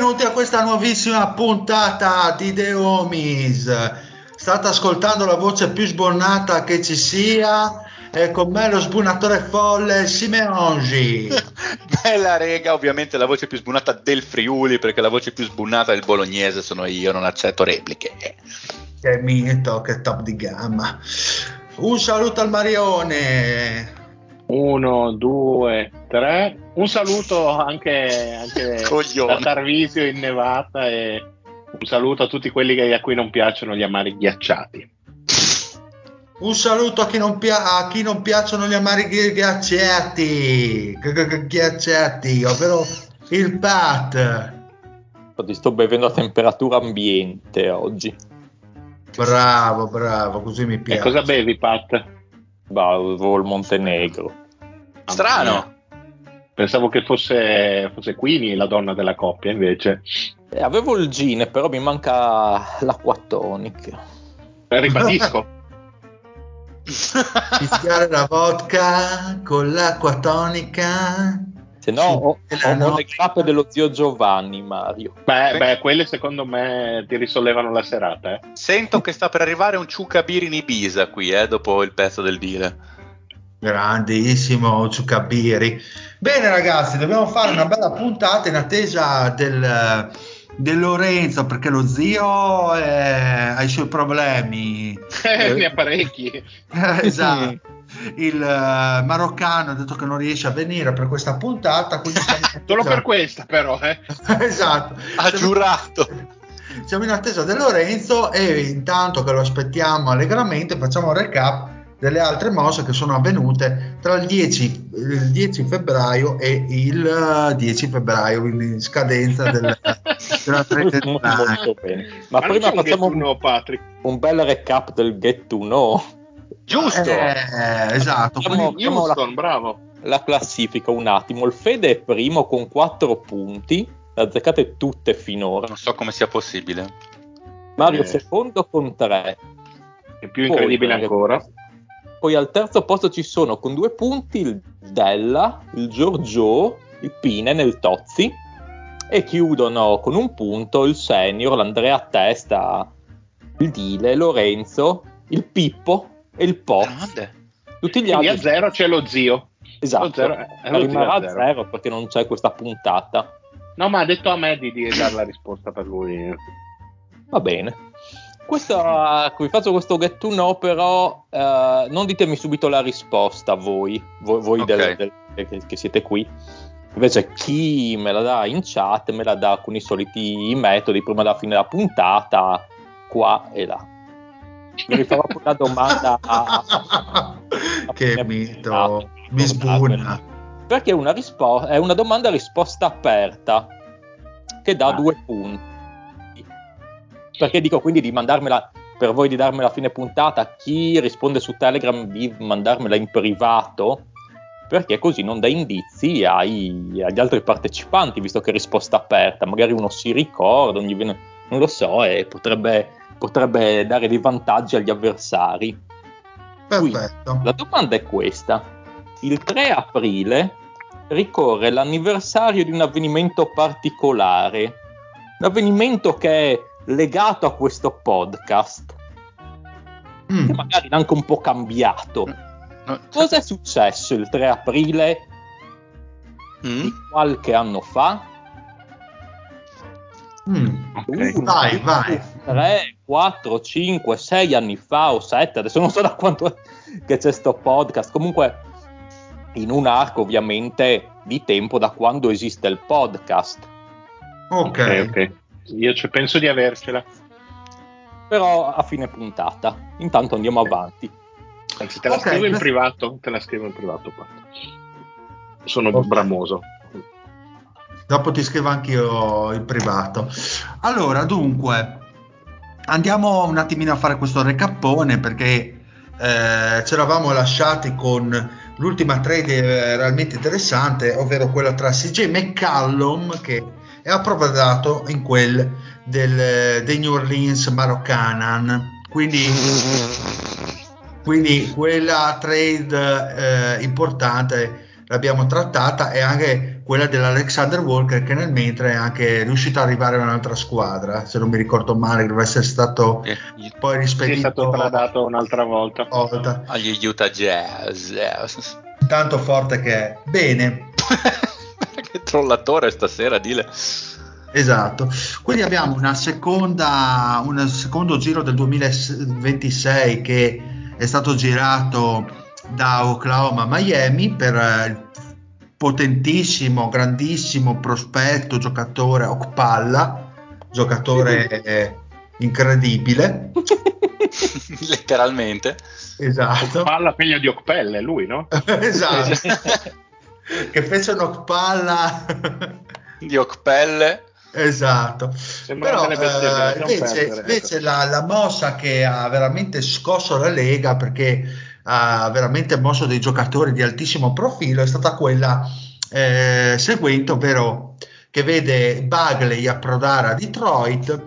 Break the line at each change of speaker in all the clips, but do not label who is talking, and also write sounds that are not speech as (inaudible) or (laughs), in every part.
Benvenuti a questa nuovissima puntata di The Homies. State ascoltando la voce più sbonnata che ci sia e con me lo sbunatore folle Simeongi. (laughs)
Bella rega, ovviamente la voce più sbunata del Friuli perché la voce più sbunata del bolognese sono io, non accetto repliche.
Che mito, che top di gamma. Un saluto al Marione.
Uno, due, tre. Un saluto anche, anche (laughs) da Tarvisio in Nevada e un saluto a tutti quelli che, a cui non piacciono gli amari ghiacciati.
Un saluto a chi non, pia- a chi non piacciono gli amari ghiacciati, ghiacciati, ovvero il Pat.
Ti sto bevendo a temperatura ambiente oggi.
Bravo, bravo, così mi piace.
E cosa bevi, Pat?
Bah, il Montenegro.
Strano.
Pensavo che fosse, fosse Queenie la donna della coppia, invece.
Eh, avevo il gin, però mi manca l'acqua tonica.
Eh, ribadisco. (laughs) (laughs)
Mischiare la vodka con l'acqua tonica.
Se no, ho, ho no. le grappe dello zio Giovanni, Mario.
Beh, beh, quelle secondo me ti risollevano la serata. Eh.
Sento che sta per arrivare un ciucabir in Ibiza qui, eh, dopo il pezzo del deal.
Grandissimo ciucabiri. Bene ragazzi, dobbiamo fare una bella puntata in attesa del, del Lorenzo perché lo zio è, ha i suoi problemi.
Eh, (laughs) ne ha parecchi. (laughs)
esatto. Il uh, maroccano ha detto che non riesce a venire per questa puntata. (laughs)
Solo per questa, però. Eh.
esatto.
Ha siamo, giurato.
Siamo in attesa del Lorenzo e intanto che lo aspettiamo allegramente facciamo un recap delle altre mosse che sono avvenute tra il 10, il 10 febbraio e il 10 febbraio in scadenza del, (laughs) della
molto, molto bene. Ma, ma prima facciamo un,
Patrick.
un bel recap del get to know
giusto.
Eh, esatto.
Quindi, Houston, la, bravo.
la classifica un attimo. Il Fede è primo con 4 punti. Le azzeccate tutte finora.
Non so come sia possibile.
Mario eh. secondo con 3
è più incredibile Poi, ancora
poi al terzo posto ci sono con due punti il Della, il Giorgio, il Pine nel Tozzi e chiudono con un punto il Senior, l'Andrea Testa, il Dile, Lorenzo, il Pippo e il Po.
Tutti gli altri. a zero c'è lo zio.
Esatto, lo zero, lo rimarrà a zero. zero perché non c'è questa puntata.
No, ma ha detto a me di, di dare la risposta per lui.
Va bene. Questa, vi faccio questo get to know, però uh, non ditemi subito la risposta voi, voi, voi okay. del, del, che, che siete qui. Invece chi me la dà in chat me la dà con i soliti metodi, prima della fine della puntata, qua e là. Mi rifarò una domanda a,
a, a che mito, mi sbuna.
Perché è una, rispo- è una domanda a risposta aperta che dà ah. due punti perché dico quindi di mandarmela per voi di darmela a fine puntata, chi risponde su Telegram di mandarmela in privato, perché così non dà indizi ai, agli altri partecipanti, visto che è risposta aperta, magari uno si ricorda, non, viene, non lo so, e potrebbe, potrebbe, dare dei vantaggi agli avversari.
Perfetto.
Quindi, la domanda è questa. Il 3 aprile ricorre l'anniversario di un avvenimento particolare, un avvenimento che legato a questo podcast, mm. che magari è anche un po' cambiato. No, Cosa è successo il 3 aprile mm. di qualche anno fa?
Mm, okay. Uno, vai, due, vai.
3, 4, 5, 6 anni fa o 7, adesso non so da quanto (laughs) che c'è sto podcast. Comunque, in un arco ovviamente di tempo da quando esiste il podcast.
Ok, ok. okay. Io ci penso di avercela.
Però a fine puntata. Intanto andiamo avanti.
Anzi, te la okay, scrivo in privato. Te la scrivo in privato. Sono okay. bramoso.
Dopo ti scrivo anche io in privato. Allora, dunque, andiamo un attimino a fare questo recappone perché eh, ci eravamo lasciati con l'ultima trade eh, realmente interessante, ovvero quella tra CJ McCallum che è approvato in quel del, dei New Orleans Maroccanan. Quindi, quindi quella trade eh, importante l'abbiamo trattata e anche quella dell'Alexander Walker che nel mentre è anche riuscito ad arrivare a un'altra squadra se non mi ricordo male deve essere stato eh, poi rispedito è
stato tradato un'altra volta.
volta agli Utah Jazz
tanto forte che è bene (laughs)
che trollatore stasera dile
Esatto, quindi abbiamo una seconda, un secondo giro del 2026 che è stato girato da Oklahoma a Miami per il potentissimo, grandissimo prospetto giocatore Okpalla, giocatore incredibile. (laughs)
Letteralmente.
Esatto.
Okpalla figlio di Okpelle, lui, no? (laughs)
esatto. (laughs) (laughs) che fece un Okpalla
di Okpelle.
Esatto, però eh, invece, ecco. invece la, la, mossa che ha veramente scosso la Lega perché ha veramente mosso dei giocatori di altissimo profilo è stata quella eh, seguente, ovvero che vede Bagley approdare a Detroit,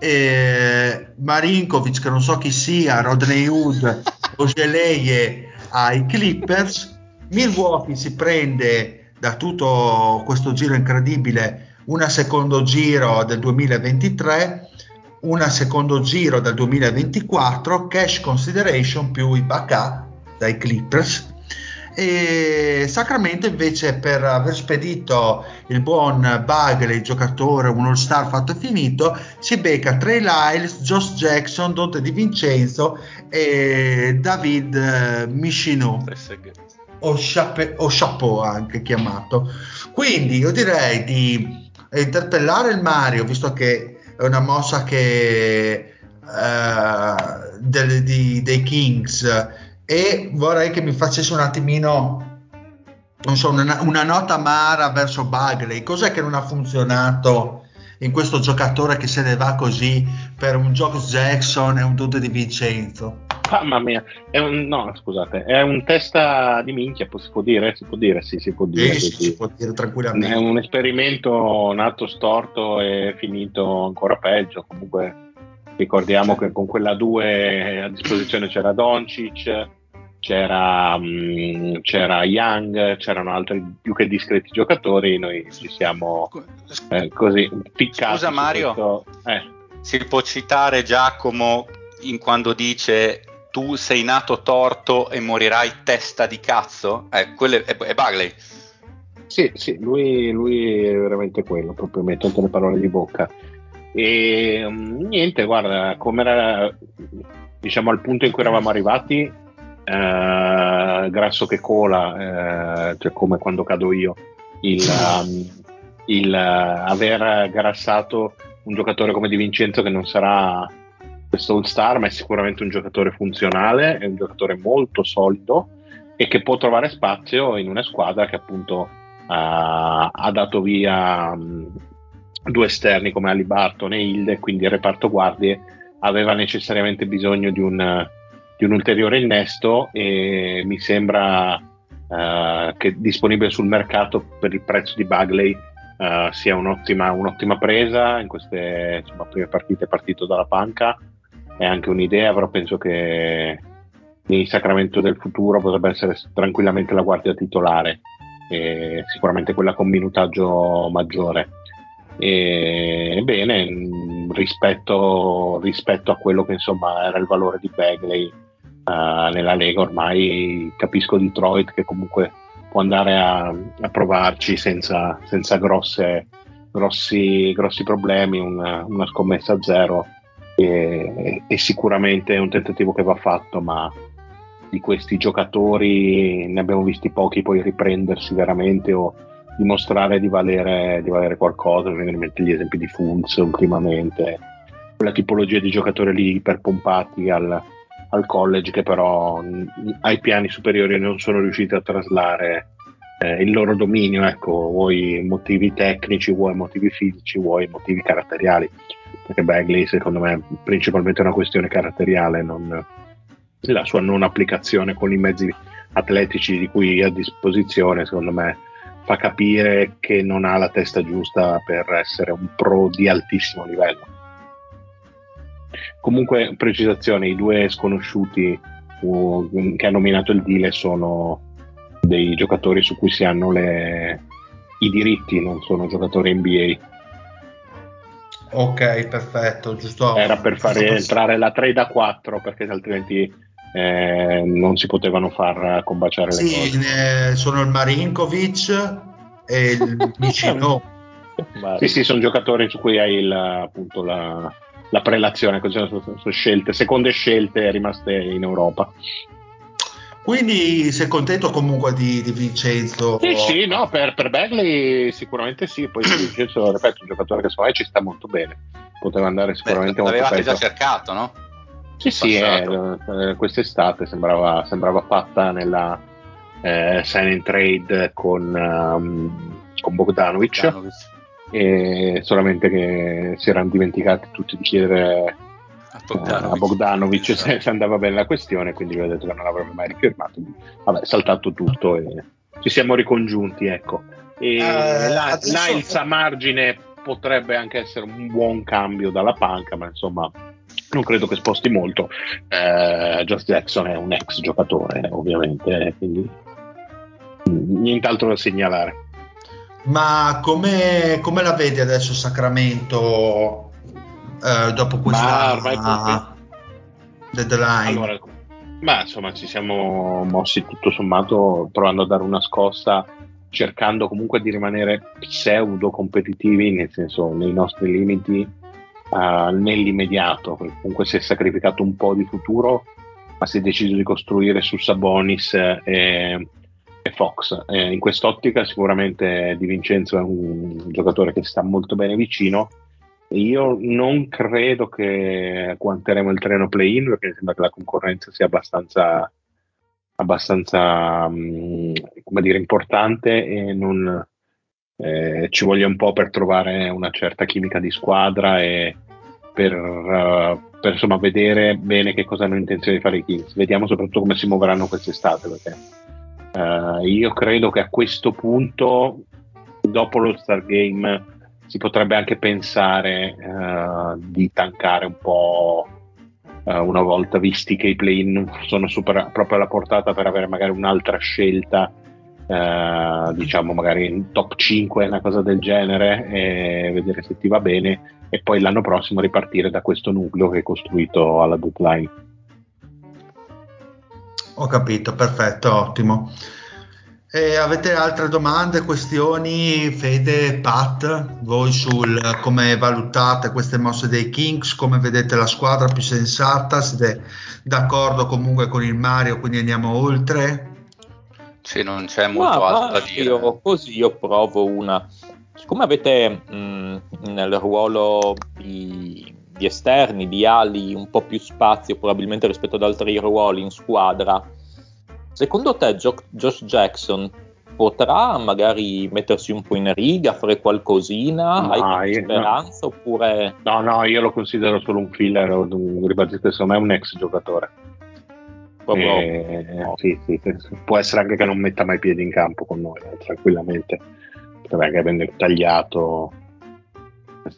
eh, Marinkovic che non so chi sia, Rodney Hood, Ogeleie ai Clippers, Milwaukee si prende da tutto questo giro incredibile una secondo giro del 2023, una secondo giro del 2024, cash consideration più i backup dai Clippers. E Sacramento invece per aver spedito il buon Bagley, giocatore, un all-star fatto e finito, si becca Trey Lyles, Josh Jackson, Dante Di Vincenzo e David eh, Michino o, chape- o Chapeau anche chiamato. Quindi io direi di interpellare il Mario, visto che è una mossa che uh, del, di, dei Kings e vorrei che mi facesse un attimino non so, una, una nota amara verso Bagley. Cos'è che non ha funzionato in questo giocatore che se ne va così per un Jock Jackson e un Dude di Vincenzo?
Mamma mia, è un, no, scusate, è un testa di minchia, si può dire? Si può dire, sì, si può dire.
Sì, si può dire tranquillamente.
È un esperimento nato storto e finito ancora peggio. Comunque ricordiamo sì. che con quella 2 a disposizione c'era Doncic, c'era, um, c'era Young, c'erano altri più che discreti giocatori, noi ci siamo eh, così piccati.
Scusa Mario, questo, eh. si può citare Giacomo in quando dice tu sei nato torto e morirai testa di cazzo? Eh, quello è, è Bagley.
Sì, sì, lui, lui, è veramente quello, proprio mettendo le parole di bocca. E um, niente, guarda, come era diciamo al punto in cui eravamo arrivati, eh, grasso che cola, eh, cioè come quando cado io, il, um, il uh, aver grassato un giocatore come Di Vincenzo che non sarà questo All Star, ma è sicuramente un giocatore funzionale, è un giocatore molto solido e che può trovare spazio in una squadra che appunto uh, ha dato via um, due esterni come Ali Barton e Hilde, quindi il reparto guardie aveva necessariamente bisogno di un, di un ulteriore innesto e mi sembra uh, che disponibile sul mercato per il prezzo di Bagley uh, sia un'ottima, un'ottima, presa in queste insomma, prime partite partito dalla panca è anche un'idea, però penso che il Sacramento del futuro potrebbe essere tranquillamente la guardia titolare. e sicuramente quella con minutaggio maggiore. E, bene, rispetto, rispetto, a quello che insomma era il valore di Bagley uh, nella Lega, ormai capisco Detroit che comunque può andare a, a provarci senza, senza grosse, grossi, grossi, problemi, una, una, scommessa a zero. E, e sicuramente è un tentativo che va fatto, ma di questi giocatori ne abbiamo visti pochi poi riprendersi veramente o dimostrare di valere, di valere qualcosa, mi vengono in mente gli esempi di Funz ultimamente, quella tipologia di giocatori lì iperpompati al, al college che però ai piani superiori non sono riusciti a traslare eh, il loro dominio, ecco, vuoi motivi tecnici, vuoi motivi fisici, vuoi motivi caratteriali, perché Bagley secondo me è principalmente una questione caratteriale, non, la sua non applicazione con i mezzi atletici di cui è a disposizione, secondo me fa capire che non ha la testa giusta per essere un pro di altissimo livello. Comunque, precisazione, i due sconosciuti uh, che ha nominato il Dile sono dei giocatori su cui si hanno le, i diritti, non sono giocatori NBA.
Ok, perfetto, giusto.
Era per fare entrare la 3 da 4 perché altrimenti eh, non si potevano far combaciare
sì,
le cose.
Sono il Marinkovic e il (laughs) vicino.
sì, sì, sono giocatori su cui hai il, appunto la, la prelazione, così sono, sono scelte, seconde scelte rimaste in Europa.
Quindi sei contento comunque di, di Vincenzo?
Sì, sì, no, per, per Bagley sicuramente sì, poi (clears throat) Vincenzo, ripeto, un giocatore che secondo me ci sta molto bene, poteva andare sicuramente
Beh, molto L'avevate già cercato, no?
Sì, sì, eh, eh, quest'estate sembrava, sembrava, fatta nella eh, sign and trade con, um, con Bogdanovic, Bogdanovic. E solamente che si erano dimenticati tutti di chiedere a Bogdanovic, a Bogdanovic se, se, esatto. andava bene la questione, quindi vi ho detto che non avrebbe mai rifirmato. Vabbè, saltato tutto e ci siamo ricongiunti, ecco. E eh, là, adesso... là il Samargine potrebbe anche essere un buon cambio dalla panca, ma insomma non credo che sposti molto. Eh, Josh Jackson è un ex giocatore, ovviamente, quindi nient'altro da segnalare.
Ma come, come la vedi adesso Sacramento eh, dopo questa ma deadline?
Allora, ma insomma ci siamo mossi tutto sommato provando a dare una scossa cercando comunque di rimanere pseudo competitivi nel senso nei nostri limiti uh, nell'immediato, comunque si è sacrificato un po' di futuro, ma si è deciso di costruire su Sabonis e, e Fox. Eh, in quest'ottica sicuramente Di Vincenzo è un giocatore che sta molto bene vicino. Io non credo che quanteremo il treno play-in perché mi sembra che la concorrenza sia abbastanza, abbastanza um, come dire, importante e non, eh, ci voglia un po' per trovare una certa chimica di squadra e per, uh, per insomma, vedere bene che cosa hanno intenzione di fare i Kings. Vediamo soprattutto come si muoveranno quest'estate perché uh, io credo che a questo punto, dopo lo Star Game, si potrebbe anche pensare uh, di tankare un po' una volta visti che i play-in sono super, proprio alla portata per avere magari un'altra scelta diciamo magari in top 5, una cosa del genere, e vedere se ti va bene e poi l'anno prossimo ripartire da questo nucleo che è costruito alla deadline.
Ho capito, perfetto, ottimo. E avete altre domande, questioni, Fede, Pat, voi sul come valutate queste mosse dei Kings, come vedete la squadra più sensata, siete d'accordo comunque con il Mario, quindi andiamo oltre?
Sì, non c'è molto ma, altro da dire.
Io, così io provo una. Siccome avete mh, nel ruolo di, di, esterni, di ali, un po' più spazio probabilmente rispetto ad altri ruoli in squadra, secondo te jo- Josh Jackson potrà magari mettersi un po' in riga, fare qualcosina? No, Hai speranza no. oppure...
No, no, io lo considero solo un filler, ribadisco, secondo me è un ex giocatore. Proprio eh, sì, sì, può essere anche che non metta mai piedi in campo con noi eh, tranquillamente. Perché avendo tagliato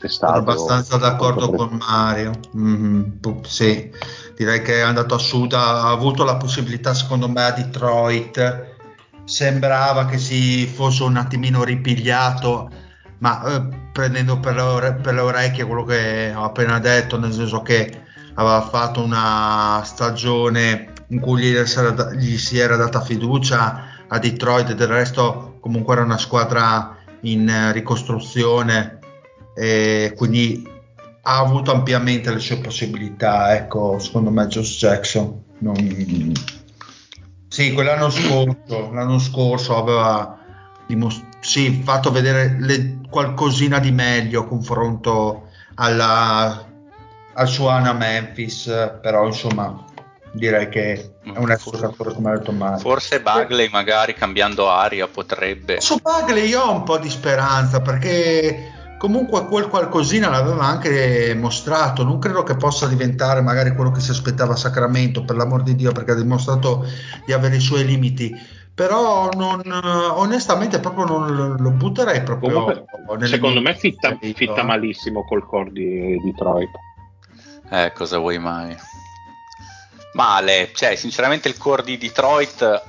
sono abbastanza d'accordo con Mario. Mm-hmm, sì, direi che è andato a sud ha avuto la possibilità secondo me a Detroit. Sembrava che si fosse un attimino ripigliato, ma eh, prendendo per le, ore- per le orecchie quello che ho appena detto, nel senso che aveva fatto una stagione in cui gli, gli si era data fiducia a Detroit, del resto comunque era una squadra in ricostruzione e quindi ha avuto ampiamente le sue possibilità, ecco, secondo me Josh Jackson. Non... Sì, quell'anno scorso, l'anno scorso aveva dimost- sì, fatto vedere le, qualcosina di meglio confronto alla, al suo Ana Memphis, però insomma direi che è un ex giocatore come ha detto Mario.
Forse Bagley magari cambiando aria potrebbe.
Su Bagley io ho un po' di speranza perché comunque quel qualcosina l'aveva anche mostrato, non credo che possa diventare magari quello che si aspettava a Sacramento, per l'amor di Dio, perché ha dimostrato di avere i suoi limiti, però non, onestamente proprio non lo butterei proprio
Comunque, secondo me fitta, fitta, malissimo col core di Detroit.
Eh, cosa vuoi mai? Male, cioè sinceramente il core di Detroit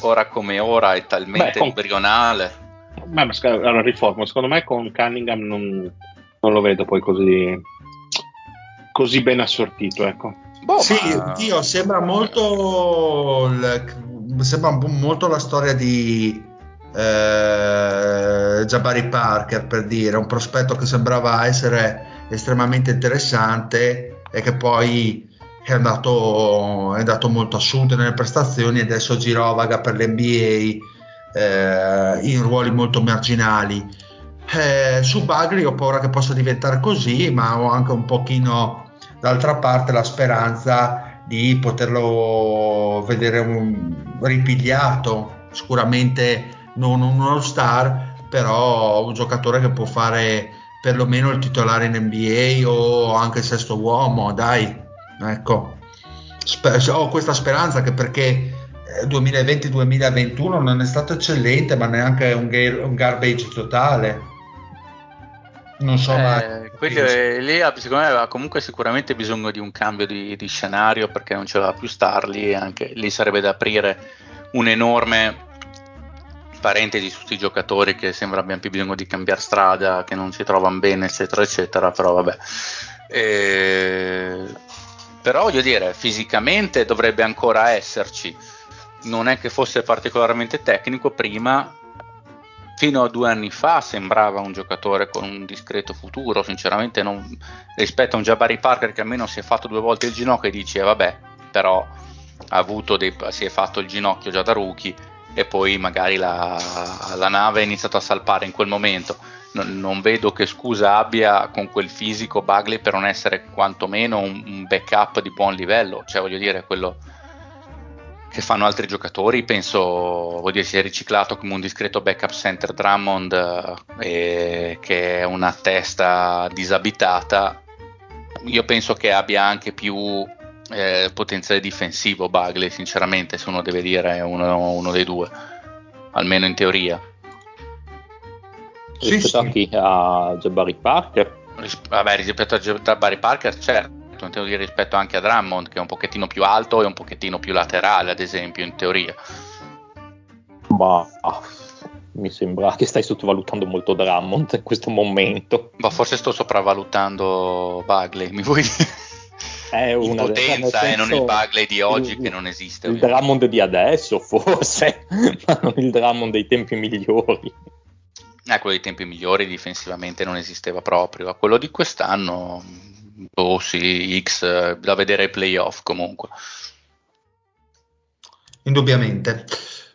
ora come ora è talmente Beh, con... embrionale
ma, ma allora riformo, secondo me con Cunningham non, non lo vedo poi così, così ben assortito, ecco.
Boh, sì, ma... Dio, sembra molto sembra molto la storia di eh, Jabari Parker per dire, un prospetto che sembrava essere estremamente interessante e che poi è andato, è andato molto a sud nelle prestazioni e adesso girovaga per l'NBA eh, in ruoli molto marginali. Eh, su Bagri ho paura che possa diventare così, ma ho anche un pochino d'altra parte la speranza di poterlo vedere un, ripigliato, sicuramente non un all star, però un giocatore che può fare perlomeno il titolare in NBA o anche il sesto uomo, dai, ecco. Sper- ho questa speranza che perché 2020-2021 non è stato eccellente, ma neanche un, ga- un garbage totale.
Non so, eh, ma lì secondo me aveva comunque sicuramente bisogno di un cambio di, di scenario perché non c'era più Starly e anche lì sarebbe da aprire un enorme parentesi su questi giocatori che sembra abbiano più bisogno di cambiare strada, che non si trovano bene, eccetera, eccetera. Però vabbè. E... Però voglio dire, fisicamente dovrebbe ancora esserci non è che fosse particolarmente tecnico prima fino a due anni fa sembrava un giocatore con un discreto futuro sinceramente non, rispetto a un Jabari Parker che almeno si è fatto due volte il ginocchio e dice vabbè però dei, si è fatto il ginocchio già da rookie e poi magari la, la nave ha iniziato a salpare in quel momento. Non, non, vedo che scusa abbia con quel fisico Bagley per non essere quantomeno un, un backup di buon livello cioè voglio dire quello che fanno altri giocatori, penso vuol dire, si è riciclato come un discreto backup center Drummond eh, che è una testa disabitata. Io penso che abbia anche più eh, potenziale difensivo Bagley, sinceramente, se uno deve dire uno, uno dei due, almeno in teoria.
Rispetto sì, a chi? A Jabari Parker?
Ris- vabbè, rispetto a Jabari Parker, certo intendo dire rispetto anche a Drummond che è un pochettino più alto e un pochettino più laterale ad esempio in teoria
ma ah, mi sembra che stai sottovalutando molto Drummond in questo momento
ma forse sto sopravvalutando Bagley mi vuoi dire è una in potenza e eh, non il Bagley di oggi il, che non esiste
il ovviamente. Drummond di adesso (laughs) forse ma non il Drummond dei tempi migliori
eh, quello dei tempi migliori difensivamente non esisteva proprio. A quello di quest'anno Oh sì, X da vedere ai playoff comunque.
Indubbiamente.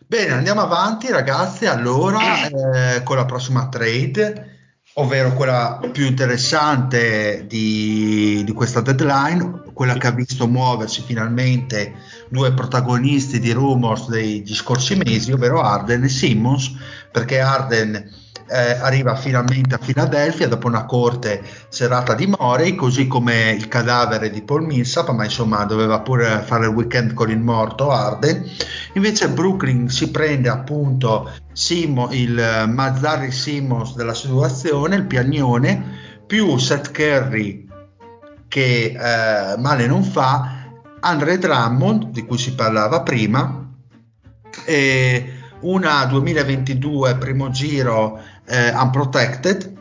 Bene, andiamo avanti ragazzi, allora eh, con la prossima trade, ovvero quella più interessante di, di, questa deadline, quella che ha visto muoversi finalmente due protagonisti di rumors degli scorsi mesi, ovvero Arden e Simmons, perché Arden eh, arriva finalmente a Filadelfia dopo una corte serata di Morey, così come il cadavere di Paul Millsap, ma insomma doveva pure fare il weekend con il morto Arden. Invece Brooklyn si prende appunto Simo, il Mazzari Simmons della situazione, il piagnone, più Seth Curry che eh, male non fa, Andre Drummond, di cui si parlava prima, e una 2022 primo giro eh, unprotected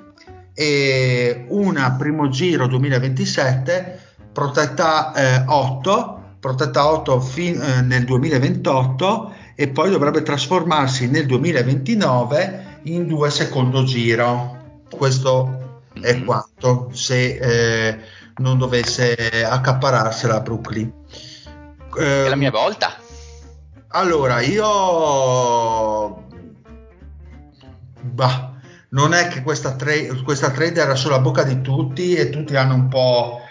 e una primo giro 2027 protetta eh, 8 protetta 8 fin, eh, nel 2028 e poi dovrebbe trasformarsi nel 2029 in due secondo giro. Questo è mm-hmm. quanto se eh, non dovesse accappararsela Brooklyn.
È la mia ehm, volta.
allora io bah non è che questa, tra- questa trade era sulla bocca di tutti e tutti hanno un po'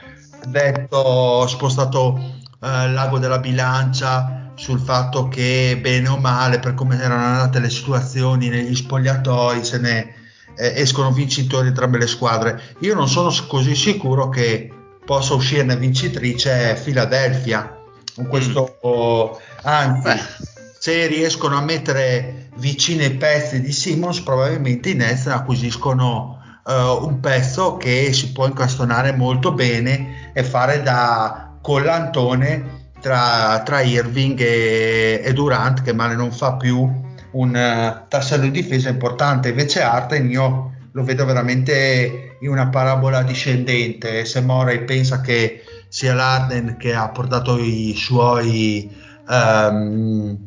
detto, spostato eh, l'ago della bilancia sul fatto che bene o male per come erano andate le situazioni negli spogliatoi se ne eh, escono vincitori entrambe le squadre. Io non sono così sicuro che possa uscirne vincitrice Philadelphia. Con questo, mm. anzi, Beh se riescono a mettere vicino i pezzi di Simmons probabilmente i Nets acquisiscono uh, un pezzo che si può incastonare molto bene e fare da collantone tra, tra Irving e, e, Durant che male non fa più un uh, tassello di difesa importante. Invece Arten io lo vedo veramente in una parabola discendente. Se Morey pensa che sia l'Arden che ha portato i suoi um,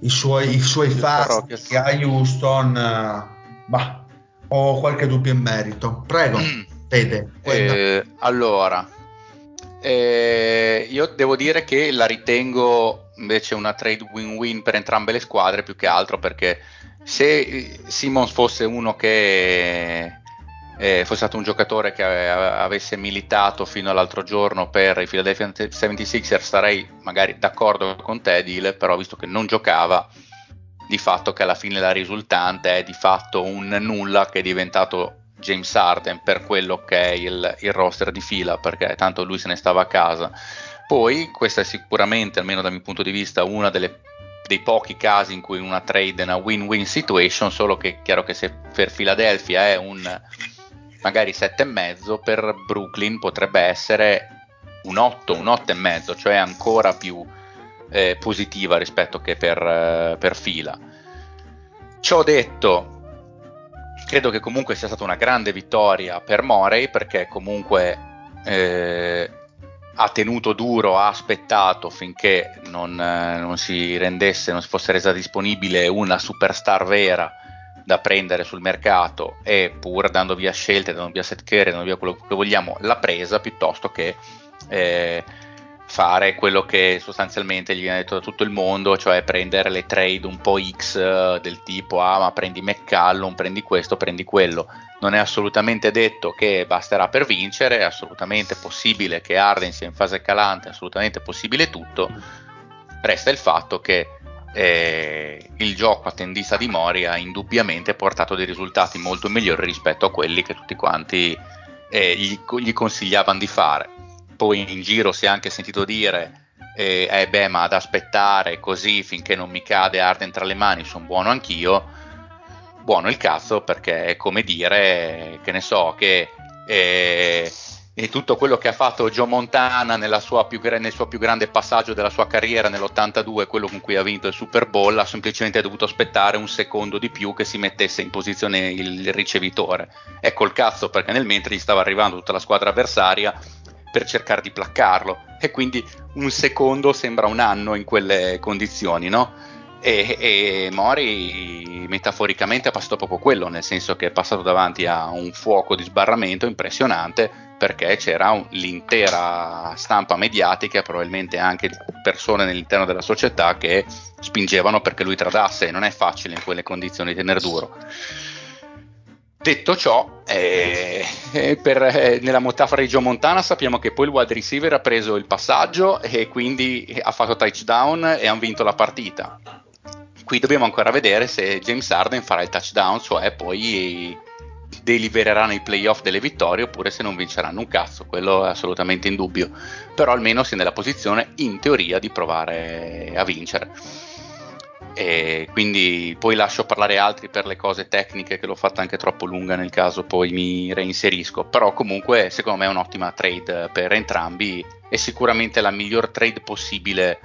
i suoi, i suoi fasti a Houston, uh, bah, ho qualche dubbio in merito. Prego, mm. Fede.
Eh, allora, eh, io devo dire che la ritengo invece una trade win-win per entrambe le squadre, più che altro perché se Simmons fosse uno che eh, fosse stato un giocatore che avesse militato fino all'altro giorno per i Philadelphia 76ers sarei magari d'accordo con te Dile, però visto che non giocava di fatto che alla fine la risultante è di fatto un nulla che è diventato James Harden per quello che è il, il roster di fila perché tanto lui se ne stava a casa. Poi questa è sicuramente almeno dal mio punto di vista una delle dei pochi casi in cui una trade è una win-win situation, solo che è chiaro che se per Philadelphia è un magari 7,5 per Brooklyn potrebbe essere un 8, un 8,5, cioè ancora più eh, positiva rispetto che per, eh, per fila. Ciò detto, credo che comunque sia stata una grande vittoria per Morey perché comunque eh, ha tenuto duro, ha aspettato finché non, eh, non, si rendesse, non si fosse resa disponibile una superstar vera da prendere sul mercato e pur dando via scelte, dando via set care, dando via quello che vogliamo, l'ha presa piuttosto che eh, fare quello che sostanzialmente gli viene detto da tutto il mondo, cioè prendere le trade un po' X eh, del tipo ah ma prendi McCallum, prendi questo, prendi quello. Non è assolutamente detto che basterà per vincere, è assolutamente possibile che Arden sia in fase calante, è assolutamente possibile tutto. Resta il fatto che eh, il gioco a tendista di Mori ha indubbiamente portato dei risultati molto migliori rispetto a quelli che tutti quanti eh, gli, gli, consigliavano di fare. Poi in giro si è anche sentito dire, eh, eh beh ma ad aspettare così finché non mi cade Arden tra le mani sono buono anch'io. Buono il cazzo perché è come dire, che ne so, che eh, e tutto quello che ha fatto Joe Montana nel suo più grande passaggio della sua carriera nell'82, quello con cui ha vinto il Super Bowl, ha semplicemente dovuto aspettare un secondo di più che si mettesse in posizione il ricevitore. È col cazzo perché nel mentre gli stava arrivando tutta la squadra avversaria per cercare di placcarlo e quindi un secondo sembra un anno in quelle condizioni, no? E, e, Mori metaforicamente ha passato proprio quello, nel senso che è passato davanti a un fuoco di sbarramento impressionante perché c'era un, l'intera stampa mediatica probabilmente anche persone all'interno della società che spingevano perché lui tradasse e non è facile in quelle condizioni tenere duro. Detto ciò, eh, eh, per, eh, nella metafora di Joe Montana sappiamo che poi il wide receiver ha preso il passaggio e quindi ha fatto touchdown e hanno vinto la partita. Qui dobbiamo ancora vedere se James Harden farà il touchdown, cioè poi delivereranno i playoff delle vittorie oppure se non vinceranno un cazzo, quello è assolutamente indubbio, però almeno si è nella posizione in teoria di provare a vincere. E quindi poi lascio parlare altri per le cose tecniche che l'ho fatta anche troppo lunga nel caso poi mi reinserisco, però comunque secondo me è un'ottima trade per entrambi e sicuramente la miglior trade possibile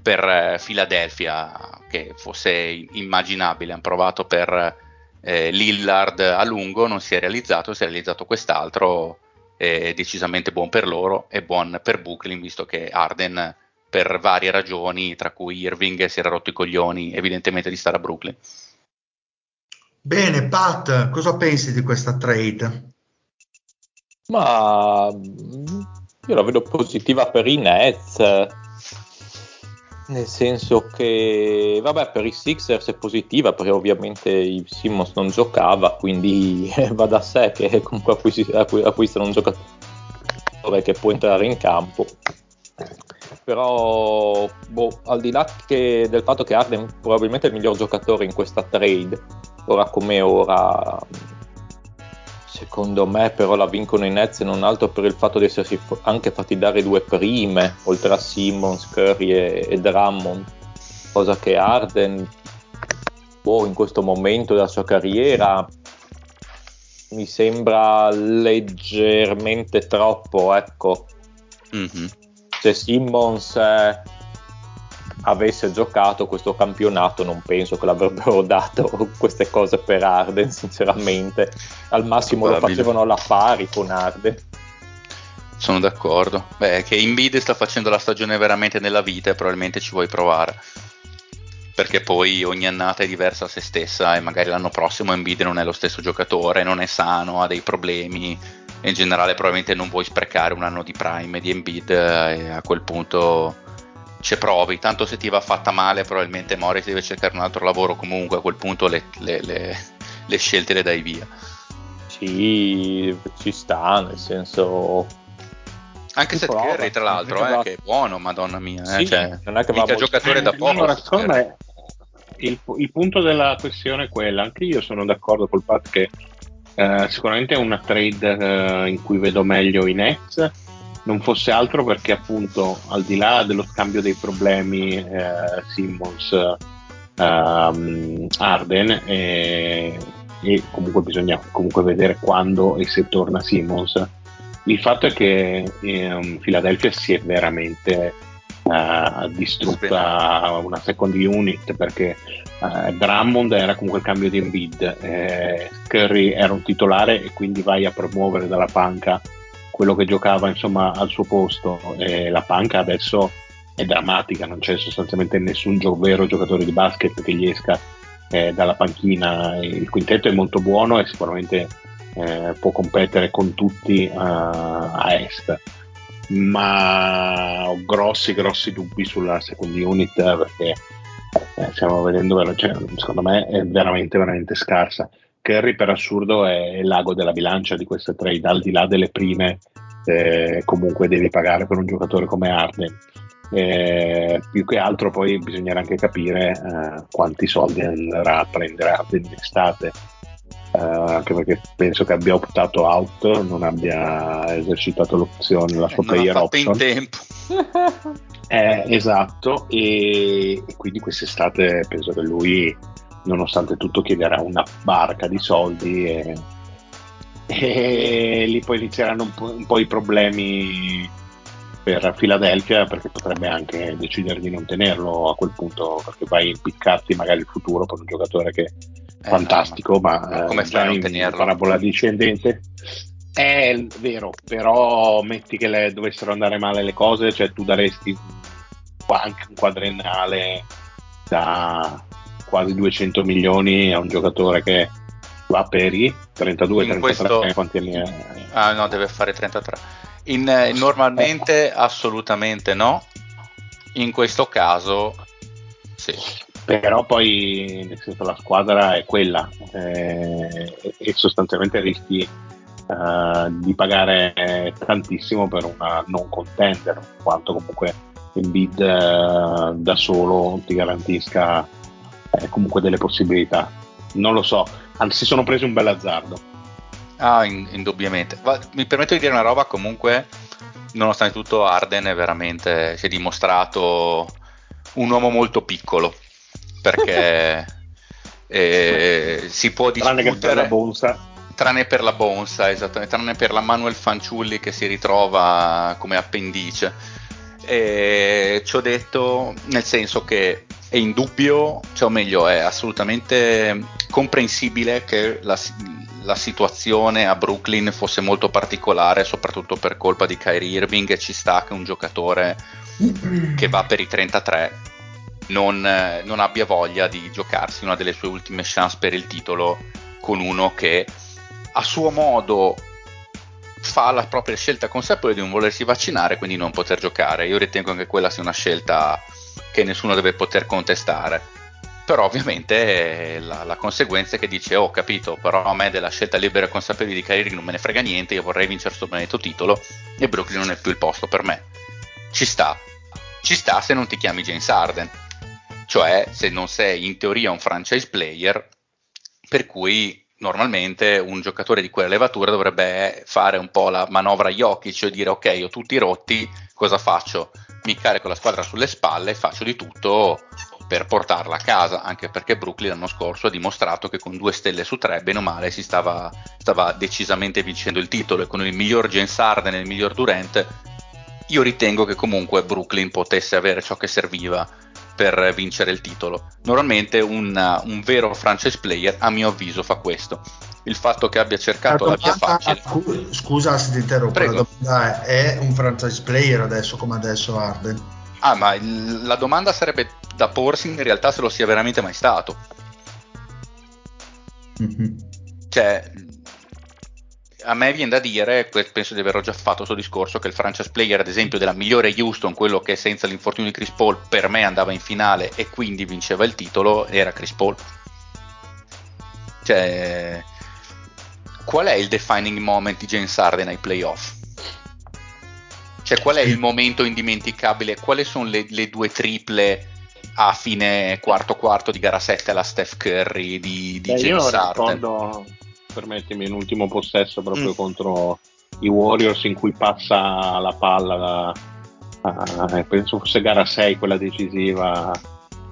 per eh, Philadelphia che fosse immaginabile. Hanno provato per eh, Lillard a lungo, non si è realizzato, si è realizzato quest'altro, è decisamente buon per loro e buon per Brooklyn, visto che Arden per varie ragioni, tra cui Irving si era rotto i coglioni evidentemente di stare a Brooklyn.
Bene, Pat, cosa pensi di questa trade?
Ma io la vedo positiva per i Nets nel senso che, vabbè, per i Sixers è positiva perché ovviamente il Simmons non giocava, quindi (laughs) va da sé che comunque acquistano un giocatore che può entrare in campo. Però, boh, al di là del fatto che Arden probabilmente è il miglior giocatore in questa trade, ora come ora, Secondo me però la vincono i Nets non altro per il fatto di essersi anche fatti dare due prime, oltre a Simmons, Curry e, e Drummond, cosa che Arden boh, in questo momento della sua carriera mi sembra leggermente troppo, ecco. Mm-hmm. Se Simmons eh, avesse giocato questo campionato non penso che l'avrebbero (laughs) dato queste cose per Arden sinceramente. Al massimo lo facevano alla pari con Arden.
Sono d'accordo. Beh che Inbide sta facendo la stagione veramente nella vita e probabilmente ci vuoi provare. Perché poi ogni annata è diversa a se stessa e magari l'anno prossimo Embiid non è lo stesso giocatore, non è sano, ha dei problemi. In generale probabilmente non vuoi sprecare un anno di prime di Embiid e a quel punto ci provi, tanto se ti va fatta male probabilmente Morris deve cercare un altro lavoro comunque a quel punto le, le, le, le scelte le dai via.
Sì, ci sta, nel senso...
Anche se Curry tra l'altro, eh, che è buono, madonna mia, eh, sì, cioè, non è che va giocatore da poco. Allora,
secondo me il, il, punto della questione è quello, anche io sono d'accordo col fatto che eh, sicuramente è una trade eh, in cui vedo meglio i Nets, non fosse altro perché appunto al di là dello scambio dei problemi eh, Simmons ehm, Arden e, e, comunque bisogna comunque vedere quando e se torna Simmons. Il fatto è che ehm, Philadelphia si è veramente eh, distrutta una second unit perché eh, Drummond era comunque il cambio di Embiid eh, Curry era un titolare e quindi vai a promuovere dalla panca quello che giocava insomma, al suo posto. E la panca adesso è drammatica, non c'è sostanzialmente nessun gio- vero giocatore di basket che gli esca eh, dalla panchina. Il quintetto è molto buono e sicuramente eh, può competere con tutti uh, a est. Ma ho grossi, grossi dubbi sulla second unit perché eh, stiamo vedendo, cioè, secondo me è veramente, veramente scarsa. Curry per assurdo è il lago della bilancia di queste trade, al di là delle prime eh, comunque devi pagare per un giocatore come Arden. Eh, più che altro poi bisognerà anche capire eh, quanti soldi andrà a prendere Arden in estate. Eh, anche perché penso che abbia optato out, non abbia esercitato l'opzione, la sua player option. in tempo. Eh, esatto, e, e quindi quest'estate penso che lui nonostante tutto chiederà una barca di soldi e, e lì poi inizieranno un po', un po', i problemi per Philadelphia perché potrebbe anche decidere di non tenerlo a quel punto perché vai a impiccarti magari il futuro per un giocatore che è eh, fantastico no, ma, ma come eh, fai a non tenerlo? parabola discendente è vero però metti che le, dovessero andare male le cose cioè tu daresti anche un quadrennale da quasi 200 milioni a un giocatore che va per i 32 33 questo... quanti anni è?
ah no deve fare 33 in, eh, normalmente eh. assolutamente no in questo caso sì
però poi nel senso, la squadra è quella eh, e sostanzialmente rischi eh, di pagare tantissimo per una non contender quanto comunque il bid eh, da solo ti garantisca eh, comunque delle possibilità. Non lo so, anzi si sono presi un bel azzardo.
Ah, in, indubbiamente. Va, mi permetto di dire una roba comunque, nonostante tutto Arden è veramente, si è dimostrato un uomo molto piccolo, perché (laughs) eh, si può discutere... Tranne per la Bonsa. Tranne per la Bonsa, esattamente, tranne per la Manuel Fanciulli che si ritrova come appendice E ci ho detto nel senso che è indubbio, cioè o meglio, è assolutamente comprensibile che la, la, situazione a Brooklyn fosse molto particolare, soprattutto per colpa di Kyrie Irving, e ci sta che un giocatore che va per i 33 non, non abbia voglia di giocarsi una delle sue ultime chance per il titolo con uno che a suo modo fa la propria scelta consapevole di non volersi vaccinare, quindi non poter giocare. Io ritengo che quella sia una scelta che nessuno deve poter contestare. Però ovviamente la, la conseguenza è che dice, oh capito, però a me della scelta libera e consapevole di Kyrie non me ne frega niente, io vorrei vincere questo benedetto titolo e Brooklyn non è più il posto per me. Ci sta, ci sta se non ti chiami James Arden, cioè se non sei in teoria un franchise player, per cui normalmente un giocatore di quella levatura dovrebbe fare un po' la manovra agli occhi, cioè dire ok, ho tutti rotti, cosa faccio? mi carico la squadra sulle spalle e faccio di tutto per portarla a casa, anche perché Brooklyn l'anno scorso ha dimostrato che con due stelle su tre, bene o male, si stava, stava decisamente vincendo il titolo e con il miglior James Harden e il miglior Durant, io ritengo che comunque Brooklyn potesse avere ciò che serviva per vincere il titolo. Normalmente un, un vero franchise player, a mio avviso, fa questo il fatto che abbia cercato la, via facile.
Scusa se ti interrompo, Prego. la domanda è, è un franchise player adesso come adesso Arden?
Ah, ma il, la domanda sarebbe da porsi in realtà se lo sia veramente mai stato. Mm-hmm. Cioè, a me viene da dire, penso di averlo già fatto questo discorso, che il franchise player, ad esempio, della migliore Houston, quello che senza l'infortunio di Chris Paul per me andava in finale e quindi vinceva il titolo, era Chris Paul. Cioè, qual è il defining moment di James Harden ai playoff? Cioè, qual è il momento indimenticabile? Quali sono le, le due triple a fine quarto quarto di gara 7 alla Steph Curry di, di Beh, James io Harden?
ricordo, permettimi, un ultimo possesso proprio mm. contro i Warriors in cui passa la palla da, uh, penso fosse gara 6 quella decisiva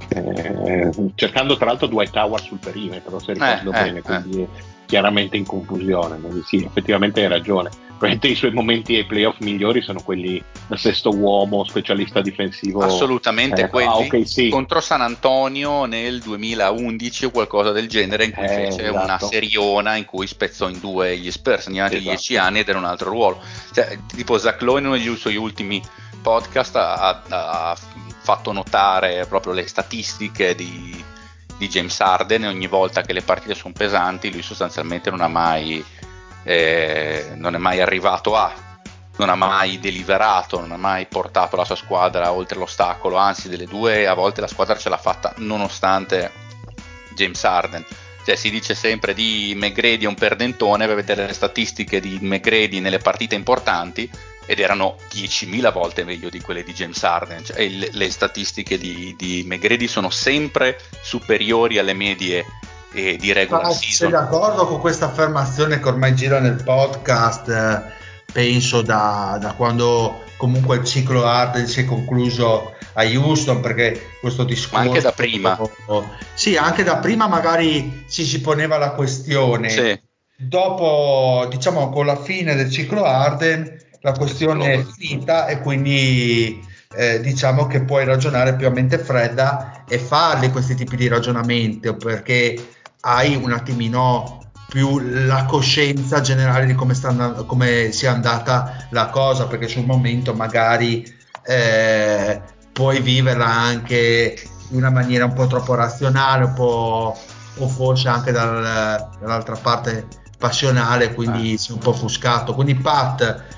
eh, cercando tra l'altro Dwight Howard sul perimetro se ricordo eh, bene eh, quindi eh chiaramente in confusione. Sì, effettivamente hai ragione. Probabilmente i suoi momenti ai playoff migliori sono quelli da sesto uomo, specialista difensivo.
Assolutamente, eh, quelli ah, okay, sì. contro San Antonio nel 2011 o qualcosa del genere, in cui eh, fece esatto. una seriona in cui spezzò in due gli Spurs, negli altri esatto. dieci anni ed era un altro ruolo. Cioè, tipo Zach Lowe negli suoi ultimi podcast ha, ha fatto notare proprio le statistiche di di James Harden ogni volta che le partite sono pesanti lui sostanzialmente non mai eh, non è mai arrivato a non ha mai deliberato, non ha mai portato la sua squadra oltre l'ostacolo, anzi delle due a volte la squadra ce l'ha fatta nonostante James Harden. Cioè, si dice sempre di McGrady è un perdentone, per vedere le statistiche di McGrady nelle partite importanti, ed erano 10.000 volte meglio di quelle di James Harden. Cioè, le, le, statistiche di, di McGrady sono sempre superiori alle medie eh, di season.
Sei d'accordo con questa affermazione che ormai gira nel podcast? Eh, penso da, da, quando comunque il ciclo Harden si è concluso a Houston perché questo discorso
ma anche da prima
sì anche da prima magari si si poneva la questione sì. dopo diciamo con la fine del ciclo Harden la questione è finita e quindi eh, diciamo che puoi ragionare più a mente fredda e farli questi tipi di ragionamenti perché hai un attimino più la coscienza generale di come, sta andando, come sia andata la cosa perché sul momento magari eh, puoi viverla anche in una maniera un po' troppo razionale un po' o forse anche dal, dall'altra parte passionale quindi ah. sei un po' offuscato quindi Pat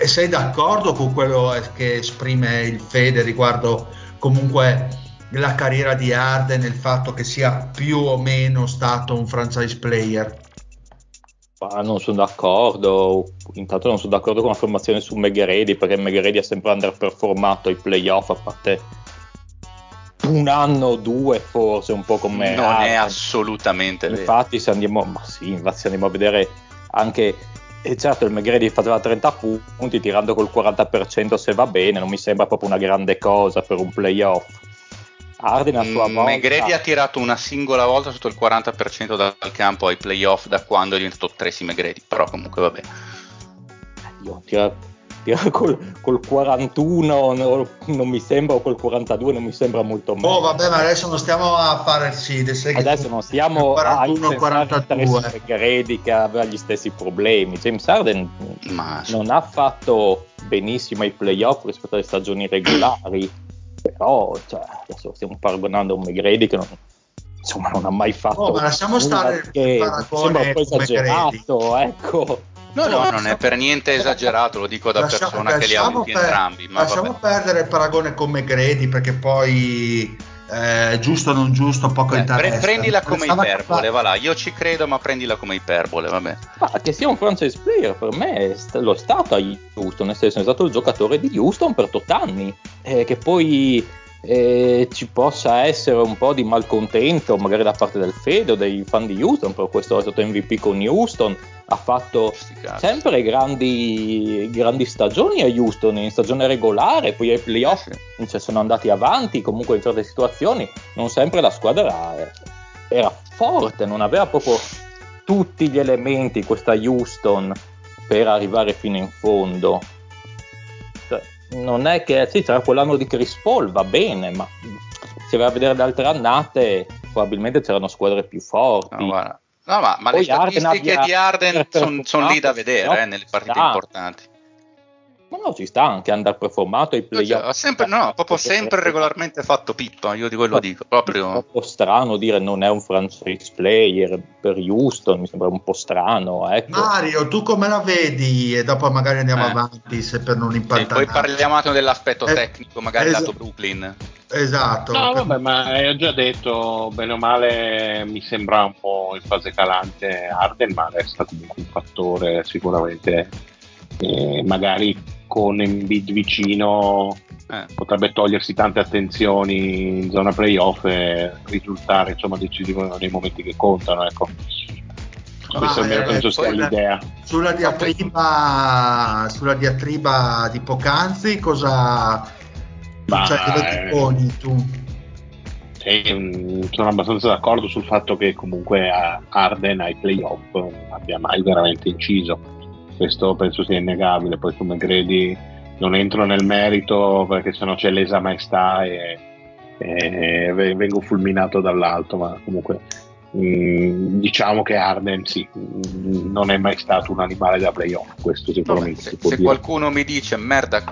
e sei d'accordo con quello che esprime il Fede riguardo comunque la carriera di Arden e il fatto che sia più o meno stato un franchise player?
Ma non sono d'accordo, intanto non sono d'accordo con la formazione su Megheredi perché Megheredi ha sempre underperformato ai playoff a parte un anno o due forse un po' come
non Arden. è assolutamente
infatti
vero.
se andiamo, ma sì, infatti se andiamo a vedere anche e certo il McGrady faceva 30 punti tirando col 40% se va bene, non mi sembra proprio una grande cosa per un playoff.
Arden a sua mm, volta... McGrady ha tirato una singola volta sotto il 40% dal campo ai playoff da quando è diventato Tracy McGrady, però comunque va bene.
Io tira... (laughs) col, col 41 no, non mi sembra, o col 42 non mi sembra molto
meglio. Oh, vabbè, ma adesso non stiamo a fare il sì,
adesso non stiamo 41, a 42 Gredi che aveva gli stessi problemi. James Harden ma... non ha fatto benissimo ai playoff rispetto alle stagioni regolari, (clears throat) però cioè, adesso stiamo paragonando a un McGrady che non, insomma, non ha mai fatto. Oh,
ma lasciamo stare il paragone
sembra un po' esagerato, ecco.
No, no, non è per niente esagerato, lo dico da lasciamo, persona che li ha avuti per, entrambi.
Ma lasciamo vabbè. perdere il paragone con McGrady perché poi eh, giusto o non giusto, poco eh, interessa.
Prendila come iperbole, va là. Io ci credo, ma prendila come iperbole, vabbè.
Ma che sia un franchise player per me è lo stato a Houston, nel senso è stato il giocatore di Houston per 8 anni, eh, che poi eh, ci possa essere un po' di malcontento magari da parte del Fede o dei fan di Houston, però questo è stato MVP con Houston, ha fatto sempre grandi, grandi, stagioni a Houston in stagione regolare, poi ai playoff sì. cioè, sono andati avanti, comunque in certe situazioni non sempre la squadra era, era forte, non aveva proprio tutti gli elementi questa Houston per arrivare fino in fondo non è che sì, c'era quell'anno di Chris Paul, va bene, ma se vai a vedere le altre annate, probabilmente c'erano squadre più forti.
No, no ma, ma le statistiche di Arden sono son lì da vedere eh, nelle partite importanti.
No, ci sta anche underperformato ai playoff.
Cioè, sempre, no, proprio sempre regolarmente fatto pippa, io di quello dico. Proprio...
È un po' strano dire non è un franchise player per Houston, mi sembra un po' strano. Ecco.
Mario, tu come la vedi? E dopo magari andiamo eh. avanti se per non impattare.
E poi parliamo dell'aspetto eh, tecnico, magari es- lato Brooklyn.
Esatto.
No, vabbè, ma hai già detto, bene o male, mi sembra un po' in fase calante Arden, ma resta comunque un fattore sicuramente eh, magari con Embiid vicino eh. potrebbe togliersi tante attenzioni in zona playoff e risultare insomma decisivo nei momenti che contano ecco. questo ah, eh, penso sia l'idea
sulla diatriba, sulla diatriba di Pocanzi cosa
Ma, cioè, ti poni tu? Sì, sono abbastanza d'accordo sul fatto che comunque Arden ai playoff non abbia mai veramente inciso questo penso sia innegabile, poi come credi non entro nel merito perché sennò c'è lesa maestà e, e vengo fulminato dall'alto, ma comunque mh, mm, diciamo che Arden sì, mh, mm, non è mai stato un animale da playoff, questo sicuramente.
Vabbè, se, se qualcuno mi dice merda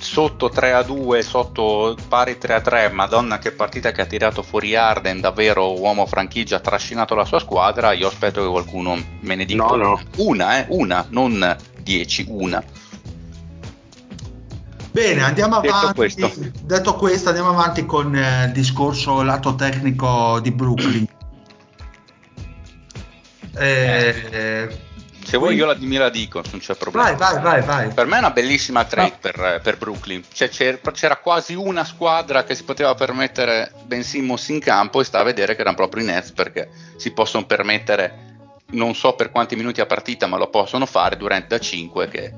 sotto 3 a 2, sotto pari 3 a 3, madonna che partita che ha tirato fuori Arden, davvero uomo franchigia, ha trascinato la sua squadra, io aspetto che qualcuno me ne dica
no, no.
una, eh, una, non 10, una.
Bene, andiamo detto avanti. Questo. Detto questo, andiamo avanti con eh, il discorso lato tecnico di Brooklyn. (clears throat)
Eh, eh se vuoi io la, me la dico, non c'è problema.
Vai, vai, vai, vai.
Per me è una bellissima trade no. per, per, Brooklyn. Cioè, c'era, c'era, quasi una squadra che si poteva permettere Ben Simmons in campo e sta a vedere che erano proprio i Nets perché si possono permettere non so per quanti minuti a partita, ma lo possono fare durante da 5 che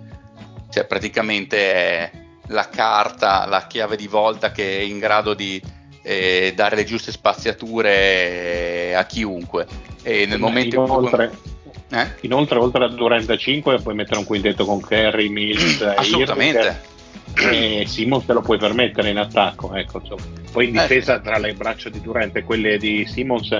cioè, praticamente è la carta, la chiave di volta che è in grado di eh, dare le giuste spaziature a chiunque. E nel momento
in cui eh? Inoltre, oltre a Durant da 5, puoi mettere un quintetto con Kerry, Mills (clears throat)
Assolutamente.
e Simons te lo puoi permettere in attacco. Ecco, Poi in eh. difesa, tra le braccia di Durant e quelle di Simons,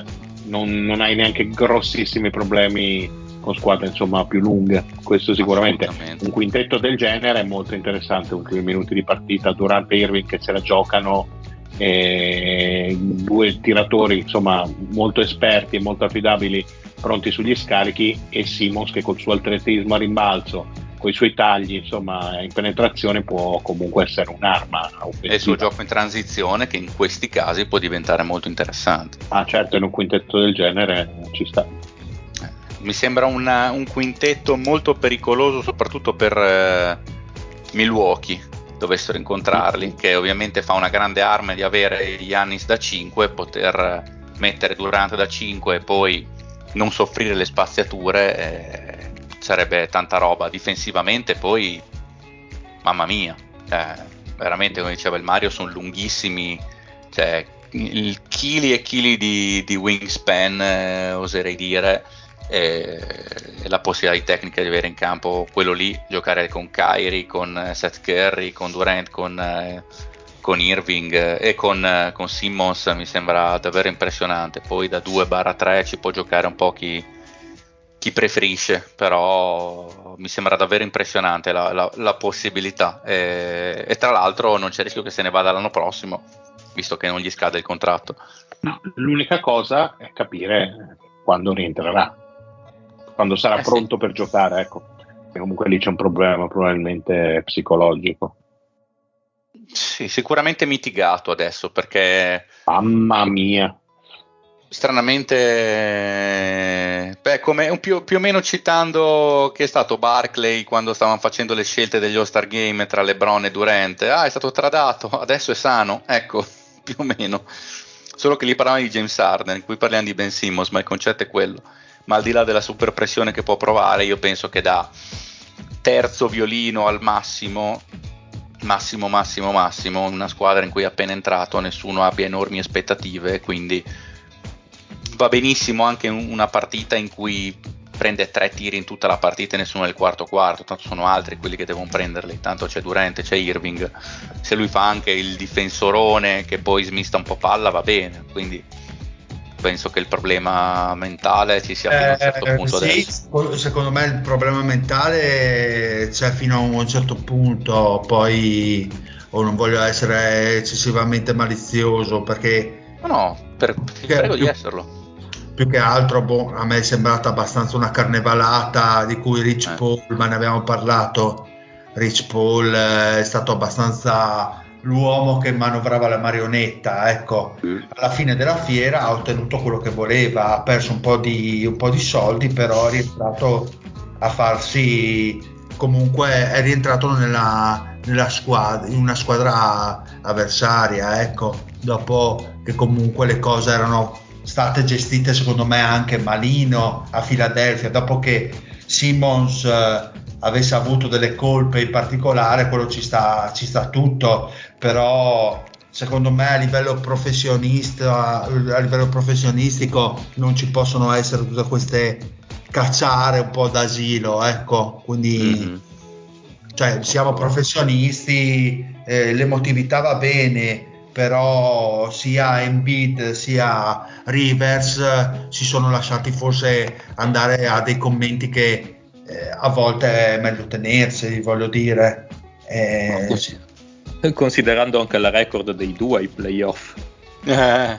non, non hai neanche grossissimi problemi con squadre insomma più lunghe. Questo sicuramente un quintetto del genere è molto interessante. Ultimi minuti di partita, Durant e Irving che se la giocano. E due tiratori insomma molto esperti e molto affidabili pronti sugli scarichi e Simons che col suo atletismo a rimbalzo con i suoi tagli insomma in penetrazione può comunque essere un'arma offensiva.
e il suo gioco in transizione che in questi casi può diventare molto interessante.
Ah certo in un quintetto del genere ci sta.
Eh, mi sembra una, un quintetto molto pericoloso soprattutto per eh, Milwaukee dovessero incontrarli che ovviamente fa una grande arma di avere Yannis da 5 poter mettere Durante da 5 e poi non soffrire le spaziature eh, sarebbe tanta roba. Difensivamente poi, mamma mia, cioè, veramente come diceva il Mario, sono lunghissimi, cioè, chili e chili di, di wingspan, eh, oserei dire. e, la possibilità tecnica di avere in campo quello lì, giocare con Kyrie, con Seth Curry, con Durant, con, eh, con Irving eh, e con, eh, con, Simmons mi sembra davvero impressionante. Poi da 2-3 ci può giocare un po' chi, chi preferisce, però mi sembra davvero impressionante la, la, la possibilità. E, e, tra l'altro non c'è rischio che se ne vada l'anno prossimo, visto che non gli scade il contratto.
No, l'unica cosa è capire quando rientrerà, quando sarà eh pronto sì. per giocare, ecco. E comunque lì c'è un problema probabilmente psicologico.
Sì, sicuramente mitigato adesso perché...
Mamma mia.
Stranamente, beh, come più, più, o meno citando che è stato Barclay quando stavano facendo le scelte degli All-Star Game tra LeBron e Durant, ah, è stato tradato, adesso è sano, ecco, (laughs) più o meno. Solo che lì parlavano di James Harden, qui parliamo di Ben Simmons, ma il concetto è quello. Ma al di là della super pressione che può provare, io penso che da terzo violino al massimo massimo, massimo, massimo, una squadra in cui è appena entrato nessuno abbia enormi aspettative, quindi va benissimo anche una partita in cui prende tre tiri in tutta la partita e nessuno nel quarto quarto, tanto sono altri quelli che devono prenderli, tanto c'è Durante, c'è Irving, se lui fa anche il difensorone che poi smista un po' palla va bene, quindi penso che il problema mentale ci sia fino a un certo eh, punto
sì, adesso. Secondo me il problema mentale c'è fino a un certo punto, poi o non voglio essere eccessivamente malizioso perché...
No, no, per, prego più, di esserlo.
Più che altro boh, a me è sembrata abbastanza una carnevalata di cui Rich eh. Paul, ma ne abbiamo parlato, Rich Paul eh, è stato abbastanza l'uomo che manovrava la marionetta, ecco, mm. alla fine della fiera ha ottenuto quello che voleva, ha perso un po' di, un po di soldi, però è rientrato a farsi, comunque è rientrato nella, nella squadra, in una squadra avversaria, ecco, dopo che comunque le cose erano state gestite secondo me anche malino a Filadelfia, dopo che Simmons eh, avesse avuto delle colpe in particolare, quello ci sta, ci sta tutto, però secondo me a livello professionista, a livello professionistico non ci possono essere tutte queste cacciare un po' d'asilo, ecco, quindi mm-hmm. cioè, siamo professionisti, eh, l'emotività va bene, però sia Embiid sia Rivers si sono lasciati forse andare a dei commenti che eh, a volte è meglio tenersi, voglio dire. Eh,
sì. Considerando anche la record dei due ai playoff.
Eh.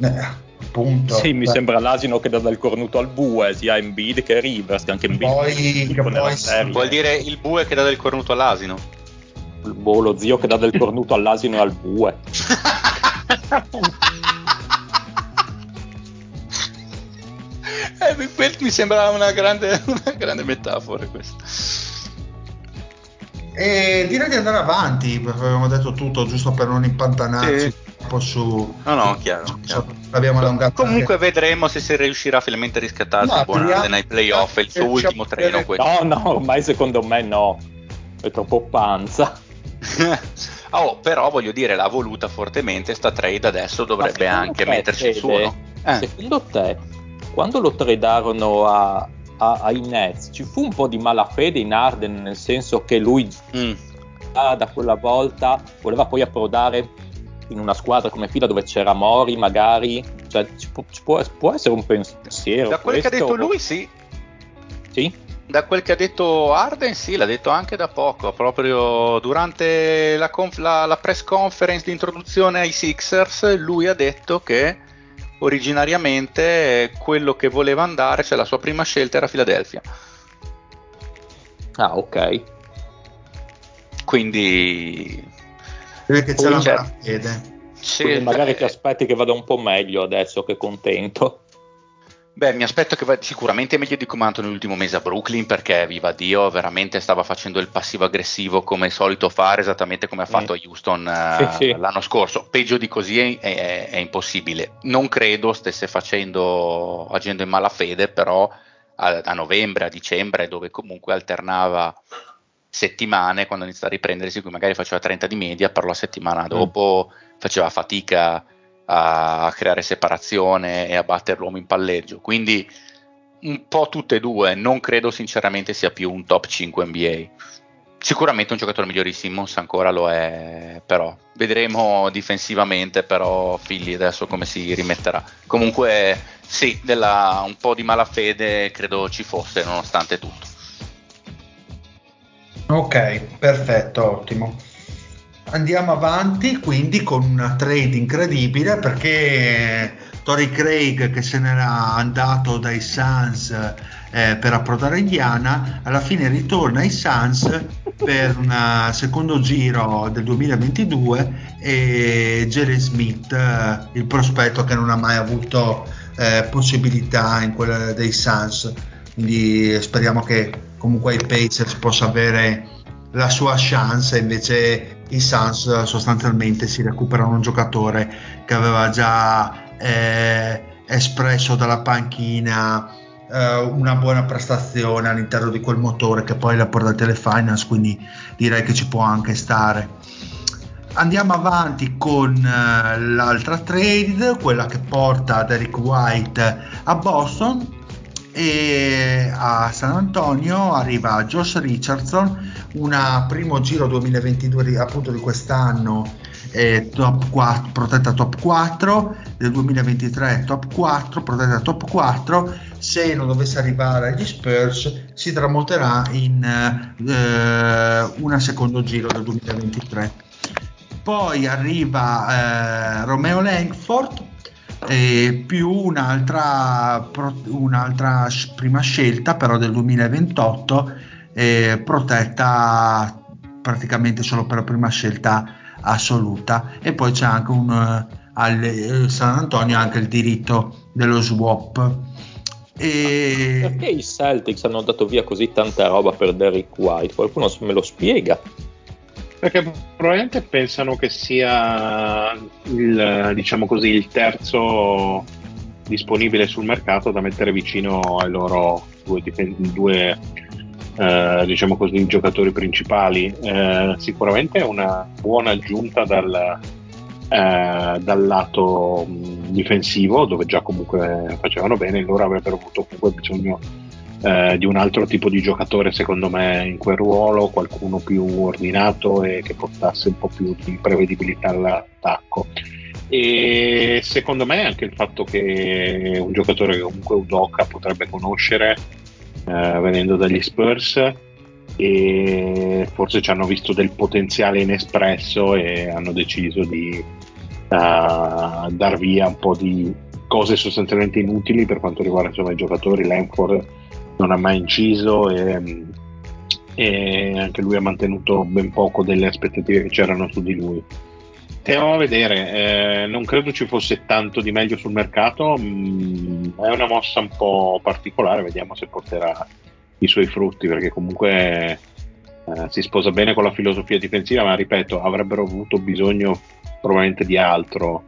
eh appunto.
Sì, mi sembra l'asino che dà dal cornuto al bue, sia Embiid che Rivers, che anche Embiid.
Poi, che poi.
Vuol dire il bue che dà del cornuto all'asino?
Boh, lo zio che dà del cornuto all'asino e al bue. (laughs)
eh, mi sembrava una grande, (laughs) una grande metafora questa.
E direi di andare avanti, avevamo detto tutto giusto per non impantanarci sì. un po' su...
No, no, chiaro.
Su, chiaro. L'abbiamo allungato.
Comunque anche. vedremo se si riuscirà finalmente a riscattarsi no, Buonarde nei playoff, il suo ultimo treno.
No, no, ormai secondo me no, è troppo panza. (laughs)
oh, però voglio dire, l'ha voluta fortemente sta trade, adesso dovrebbe anche metterci il suo.
Eh. Secondo te quando lo tradarono a, a, ai Nets ci fu un po' di malafede in Arden nel senso che lui mm. da quella volta voleva poi approdare in una squadra come fila dove c'era Mori magari. Cioè ci può, ci può, può essere un pensiero
da quel
questo,
che ha detto lui sì.
Sì?
Da quel che ha detto Arden, sì, l'ha detto anche da poco, proprio durante la, conf- la, la press conference di introduzione ai Sixers, lui ha detto che originariamente quello che voleva andare, cioè la sua prima scelta era Philadelphia.
Ah, ok.
Quindi...
Che c'è la fede.
Sì, magari ti aspetti che vada un po' meglio adesso che contento.
Beh, mi aspetto che vada sicuramente meglio di come nell'ultimo mese a Brooklyn perché, viva Dio, veramente stava facendo il passivo aggressivo come è solito fare, esattamente come ha fatto a Houston uh, sì, l'anno scorso. Peggio di così è, è, è, impossibile. Non credo stesse facendo, agendo in malafede, però a, a, novembre, a dicembre, dove comunque alternava settimane, quando inizia a riprendersi, magari faceva 30 di media, però la settimana mm. dopo mm. faceva fatica a creare separazione e a battere l'uomo in palleggio. Quindi un po' tutte e due, non credo sinceramente sia più un top 5 NBA. Sicuramente un giocatore migliore di Simmons ancora lo è, però vedremo difensivamente però Philly adesso come si rimetterà. Comunque sì, della, un po' di malafede credo ci fosse nonostante tutto.
Ok, perfetto, ottimo. Andiamo avanti quindi con una trade incredibile perché Tori Craig che se n'era andato dai Suns eh, per approdare Indiana alla fine ritorna ai Suns per un secondo giro del 2022 e Jerry Smith eh, il prospetto che non ha mai avuto eh, possibilità in quella dei Suns. Quindi speriamo che comunque i Pacers possa avere la sua chance invece i Suns sostanzialmente si recuperano un giocatore che aveva già eh, espresso dalla panchina eh, una buona prestazione all'interno di quel motore che poi l'ha portato alle finals quindi direi che ci può anche stare. Andiamo avanti con uh, l'altra trade quella che porta Derek White a Boston e a San Antonio arriva Josh Richardson, una primo giro 2022 appunto di quest'anno eh, top 4, protetta top 4 del 2023 top 4 protetta top 4 se non dovesse arrivare agli Spurs si tramuterà in eh, una secondo giro del 2023 poi arriva eh, Romeo Langford e più un'altra, un'altra prima scelta però del 2028 eh, protetta praticamente solo per la prima scelta assoluta. E poi c'è anche un al eh, San Antonio anche il diritto dello swap.
E... perché i Celtics hanno dato via così tanta roba per Derrick White? Qualcuno me lo spiega
perché probabilmente pensano che sia il, diciamo così, il terzo disponibile sul mercato da mettere vicino ai loro due, due eh, diciamo così, giocatori principali. Eh, sicuramente è una buona aggiunta dal, eh, dal lato mh, difensivo, dove già comunque facevano bene, loro avrebbero avuto comunque bisogno eh, di un altro tipo di giocatore secondo me in quel ruolo, qualcuno più ordinato e che portasse un po' più di prevedibilità all'attacco. E secondo me anche il fatto che un giocatore che comunque Udoka potrebbe conoscere eh, venendo dagli Spurs e forse ci hanno visto del potenziale inespresso e hanno deciso di uh, dar via un po' di cose sostanzialmente inutili per quanto riguarda insomma, i giocatori. Lanford non ha mai inciso e, e, anche lui ha mantenuto ben poco delle aspettative che c'erano su di lui. Stiamo a vedere, eh, non credo ci fosse tanto di meglio sul mercato, mm, è una mossa un po' particolare, vediamo se porterà i suoi frutti perché comunque eh, si sposa bene con la filosofia difensiva, ma ripeto, avrebbero avuto bisogno probabilmente di altro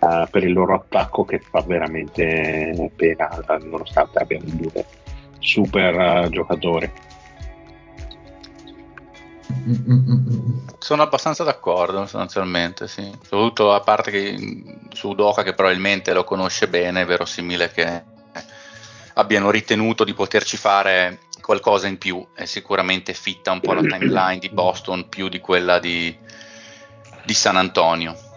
eh, per il loro attacco che fa veramente pena, nonostante abbiano due super uh, giocatori.
Sono abbastanza d'accordo sostanzialmente, sì. Soprattutto a parte che su Doka che probabilmente lo conosce bene, è verosimile che abbiano ritenuto di poterci fare qualcosa in più e sicuramente fitta un po' la timeline di Boston più di quella di, di San Antonio.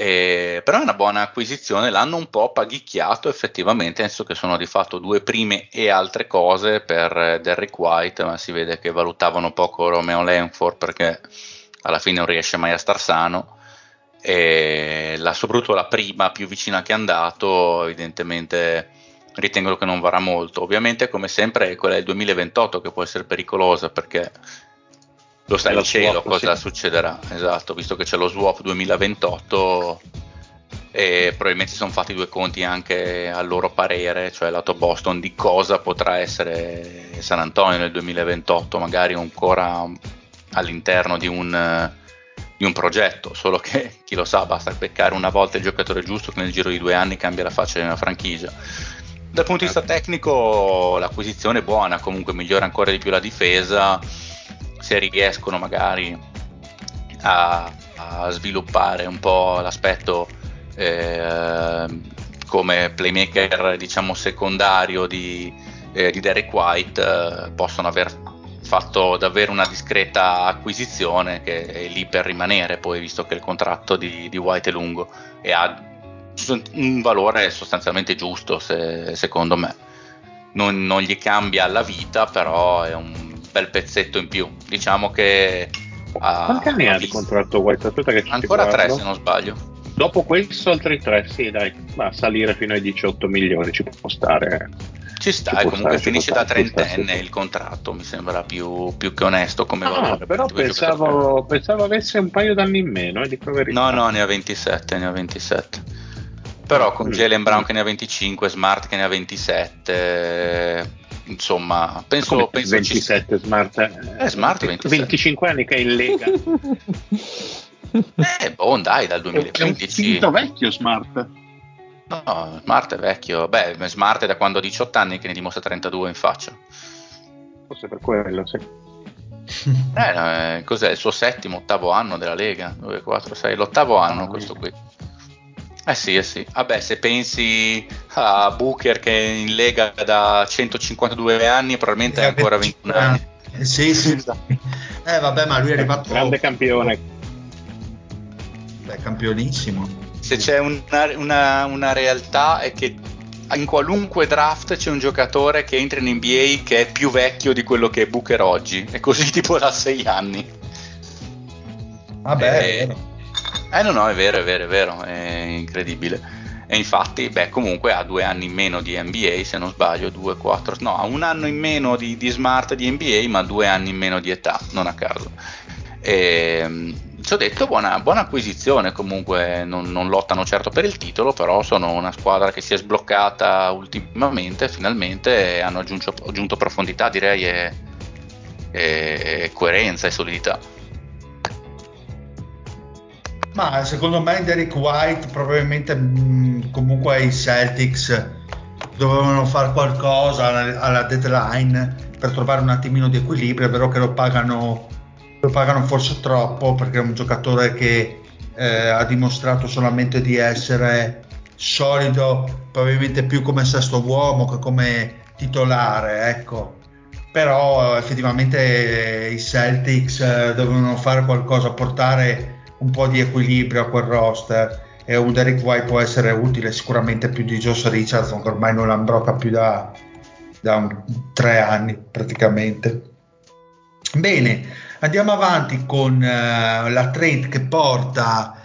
Eh, però è una buona acquisizione, l'hanno un po' paghicchiato effettivamente, nel senso che sono di fatto due prime e altre cose per Derrick White, ma si vede che valutavano poco Romeo Lenford perché alla fine non riesce mai a star sano. E la, soprattutto la prima più vicina che è andato, evidentemente ritengo che non varrà molto. Ovviamente, come sempre, quella del 2028 che può essere pericolosa perché lo sta in cielo cosa sì. succederà, esatto, visto che c'è lo swap 2028 e probabilmente si sono fatti due conti anche al loro parere, cioè lato Boston, di cosa potrà essere San Antonio nel 2028, magari ancora all'interno di un, di un progetto, solo che chi lo sa basta beccare una volta il giocatore giusto che nel giro di due anni cambia la faccia di una franchigia. Dal punto di vista tecnico l'acquisizione è buona, comunque migliora ancora di più la difesa se riescono magari a, a sviluppare un po' l'aspetto eh, come playmaker diciamo secondario di, eh, di Derek White eh, possono aver fatto davvero una discreta acquisizione che è lì per rimanere poi visto che il contratto di, di White è lungo e ha un valore sostanzialmente giusto se, secondo me. Non, non, gli cambia la vita però è un bel pezzetto in più diciamo che
quanti anni ha di contratto White? Aspetta che
ancora tre se non sbaglio
dopo questo altri tre sì dai ma salire fino ai 18 milioni ci può stare
ci sta, e comunque finisce da trentenne il contratto, mi sembra più, più che onesto come ah, valore.
Però pensavo, pensavo, avesse un paio d'anni in meno, eh,
No, no, ne ha 27, ne ha 27. Però con mm. Jalen Brown che ne ha 25, Smart che ne ha 27, insomma, penso... Come penso
27
ci...
Smart?
Eh, Smart 27.
25 anni che è in Lega. (laughs)
eh, boh, dai, dal 2015.
È un vecchio Smart.
No, Smart è vecchio. Beh, Smart è da quando ha 18 anni che ne dimostra 32 in faccia.
Forse per quello, sì.
eh, eh, cos'è il suo settimo, ottavo anno della Lega? 2, 4, 6, l'ottavo anno questo qui. Eh sì, eh sì. Vabbè, se pensi a Booker che è in Lega da 152 anni, probabilmente è ancora 21 anni.
Eh, sì, sì. eh vabbè, ma lui è arrivato...
Grande campione.
Beh, campionissimo
se c'è una, una, una realtà è che in qualunque draft c'è un giocatore che entra in NBA che è più vecchio di quello che è Booker oggi, e così (laughs) tipo da 6 anni.
Vabbè, e, è
Eh no, no, è vero, è vero, è vero, è incredibile. E infatti, beh, comunque ha due anni in meno di NBA, se non sbaglio, due, quattro, no, ha un anno in meno di, di smart di NBA, ma due anni in meno di età, non a caso. E, ci ho detto buona, buona acquisizione comunque non, non, lottano certo per il titolo però sono una squadra che si è sbloccata ultimamente finalmente hanno aggiunto, aggiunto profondità direi e, e, e, coerenza e solidità
ma secondo me Derek White probabilmente mh, comunque i Celtics dovevano fare qualcosa alla, alla deadline per trovare un attimino di equilibrio è vero che lo pagano lo pagano forse troppo perché è un giocatore che eh, ha dimostrato solamente di essere solido, probabilmente più come sesto uomo che come titolare, ecco. Però effettivamente i Celtics eh, dovevano fare qualcosa, portare un po' di equilibrio a quel roster e un Derek White può essere utile sicuramente più di Josh Richardson che ormai non l'ambrocca più da, da un, tre anni praticamente. Bene, Andiamo avanti con uh, la trade che porta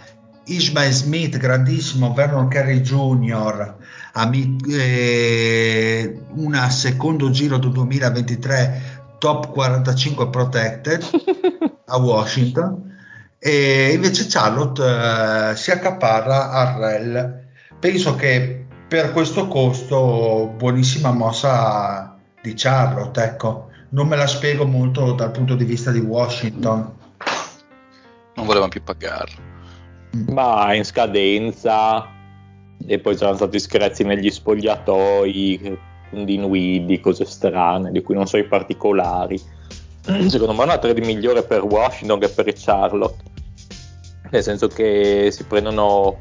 Ishmael Smith, grandissimo, Vernon Carey Jr., ami- eh, una secondo giro del 2023 top 45 protected (laughs) a Washington e invece Charlotte uh, si accaparra a Rel. Penso che per questo costo buonissima mossa di Charlotte, ecco non me la spiego molto dal punto di vista di Washington.
Non volevano più pagarlo.
Ma in scadenza e poi c'erano stati screzi negli spogliatoi, di cose strane di cui non so i particolari. (clears throat) Secondo me è una trade migliore per Washington che per Charlotte. Nel senso che si prendono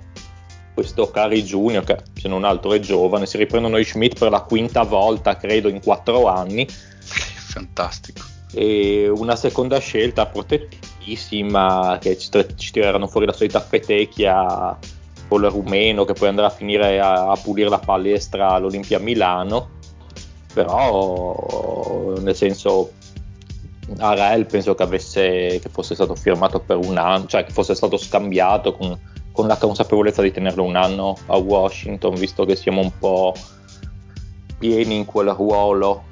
questo Cari Junior, che se non altro è giovane, si riprendono i Schmidt per la quinta volta, credo, in quattro anni
fantastico.
E una seconda scelta protettissima che ci, ci tireranno fuori la solita fetecchia con il rumeno che poi andrà a finire a, a pulire la palestra all'Olimpia Milano. Però, nel senso, Arel penso che, avesse, che fosse stato firmato per un anno, cioè che fosse stato scambiato con, con la consapevolezza di tenerlo un anno a Washington, visto che siamo un po' pieni in quel ruolo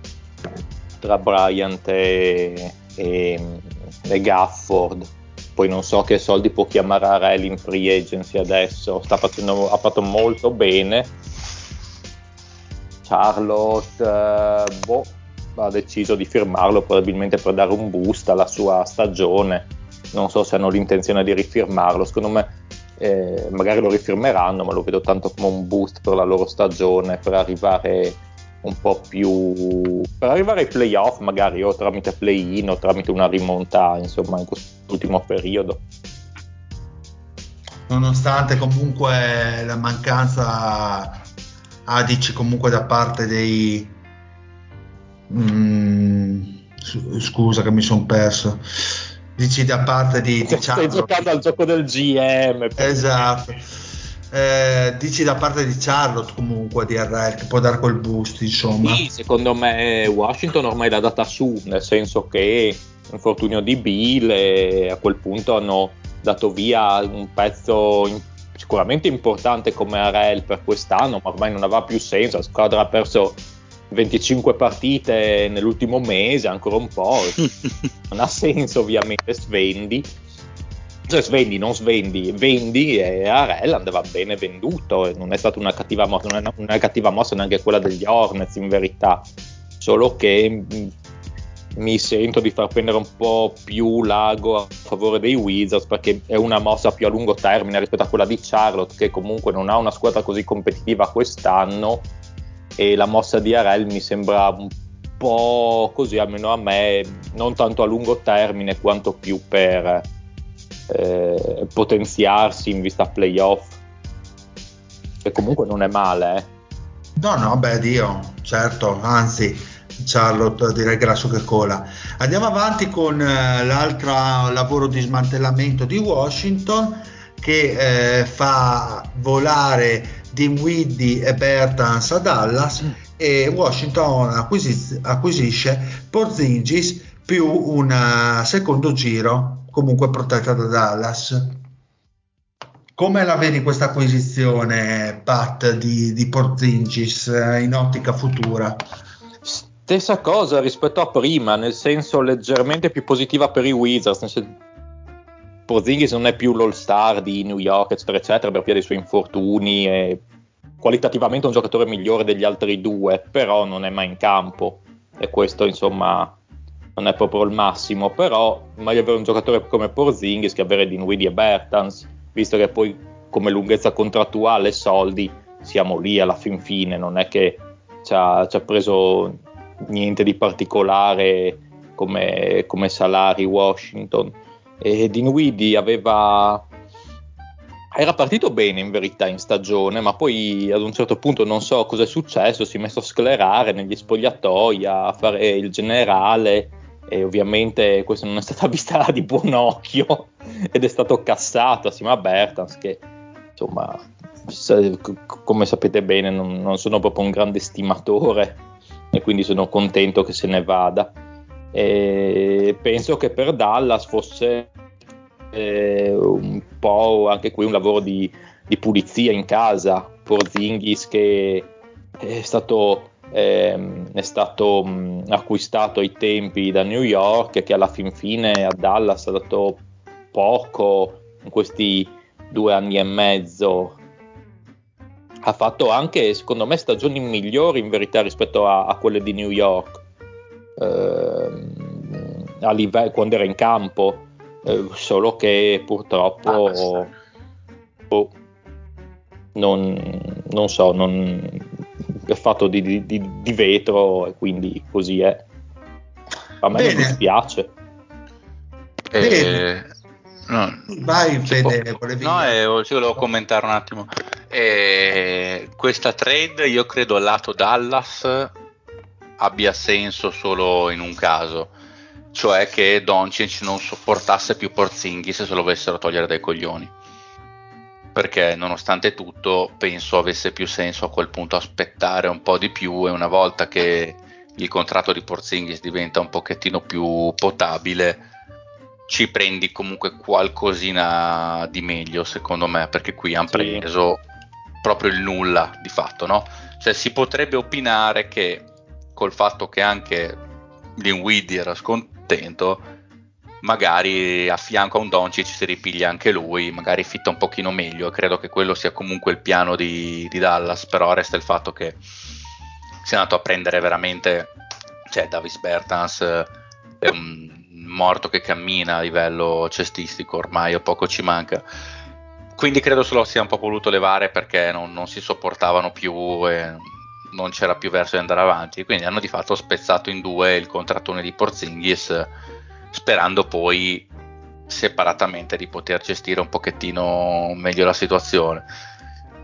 tra Bryant e, e, e Gafford. Poi non so che soldi può chiamare Arel in free agency adesso facendo, ha fatto molto bene. Charlotte eh, boh, ha deciso di firmarlo probabilmente per dare un boost alla sua stagione. Non so se hanno l'intenzione di rifirmarlo secondo me eh, magari lo rifirmeranno ma lo vedo tanto come un boost per la loro stagione per arrivare un po' più per arrivare ai playoff magari o tramite play-in o tramite una rimonta insomma in quest'ultimo periodo.
Nonostante comunque la mancanza adici comunque da parte dei, Mm, scusa che mi sono perso. Dici da parte di,
di Stai giocando al gioco del GM.
Esatto. Eh, dici da parte di Charlotte comunque di RL che può dare quel boost insomma
sì, secondo me Washington ormai l'ha data su nel senso che infortunio di Bill a quel punto hanno dato via un pezzo in, sicuramente importante come RL per quest'anno ma ormai non aveva più senso la squadra ha perso 25 partite nell'ultimo mese, ancora un po'. (laughs) non ha senso ovviamente, svendi. Cioè svendi, non svendi, vendi e Arel andava bene venduto, non è stata una cattiva mossa, non è una cattiva mossa neanche quella degli Hornets in verità, solo che mi sento di far prendere un po' più l'ago a favore dei Wizards perché è una mossa più a lungo termine rispetto a quella di Charlotte che comunque non ha una squadra così competitiva quest'anno e la mossa di Arel mi sembra un po' così, almeno a me, non tanto a lungo termine quanto più per eh, potenziarsi in vista playoff. Che comunque non è male, eh.
No, no, beh, Dio, certo, anzi, Charlotte direi grasso che cola. Andiamo avanti con eh, l'altro lavoro di smantellamento di Washington che eh, fa volare Dinwiddie e Bertans a Dallas mm. e Washington acquisisce, acquisisce Porzingis più un eh, secondo giro comunque protetta da Dallas. Come la vedi questa acquisizione, Pat, di, di Porzingis eh, in ottica futura?
Stessa cosa rispetto a prima, nel senso leggermente più positiva per i Wizards, nel senso Porzingis non è più l'all-star di New York, eccetera, eccetera, per via dei suoi infortuni e qualitativamente un giocatore migliore degli altri due, però non è mai in campo. E questo insomma non è proprio il massimo, però meglio avere un giocatore come Porzingis che avere Dinwiddie e Bertans, visto che poi come lunghezza contrattuale e soldi siamo lì alla fin fine, non è che ci ha, ci ha preso niente di particolare come, come salari Washington e Dinwiddie aveva era partito bene in verità in stagione, ma poi ad un certo punto non so cosa è successo, si è messo a sclerare negli spogliatoi, a fare il generale e ovviamente questa non è stata (laughs) vista di buon occhio ed è stato cassato assieme a Bertans che insomma come sapete bene non, non sono proprio un grande stimatore e quindi sono contento che se ne vada. E penso che per Dallas fosse eh, un po' anche qui un lavoro di, di pulizia in casa. Porzingis che è stato, eh, è stato mh, acquistato ai tempi da New York e che alla fin fine a Dallas ha dato poco in questi due anni e mezzo. Ha fatto anche, secondo me, stagioni migliori in verità rispetto a, a quelle di New York. Eh, livello, quando era in campo eh, solo che purtroppo ah, oh, non, non, so, non, è fatto di, di, di, vetro e quindi così è. A me Bene. non dispiace.
Eh, no, Vai Fede,
volevi... No, eh, volevo commentare un attimo. Eh, questa trade io credo lato Dallas abbia senso solo in un caso cioè che Doncic non sopportasse più Porzingis se lo avessero togliere dai coglioni perché nonostante tutto penso avesse più senso a quel punto aspettare un po' di più e una volta che il contratto di Porzingis diventa un pochettino più potabile ci prendi comunque qualcosina di meglio secondo me perché qui hanno sì. preso proprio il nulla di fatto no? cioè si potrebbe opinare che col fatto che anche Dinwiddie era scontato contento, magari a fianco a un Doncic si ripiglia anche lui, magari fitta un pochino meglio. Credo che quello sia comunque il piano di, di Dallas, però resta il fatto che si è andato a prendere veramente, cioè Davis Bertans è un morto che cammina a livello cestistico ormai, o poco ci manca. Quindi credo se lo sia un po' voluto levare perché non, non si sopportavano più e non c'era più verso di andare avanti, quindi hanno di fatto spezzato in due il contrattone di Porzingis, sperando poi separatamente di poter gestire un pochettino meglio la situazione.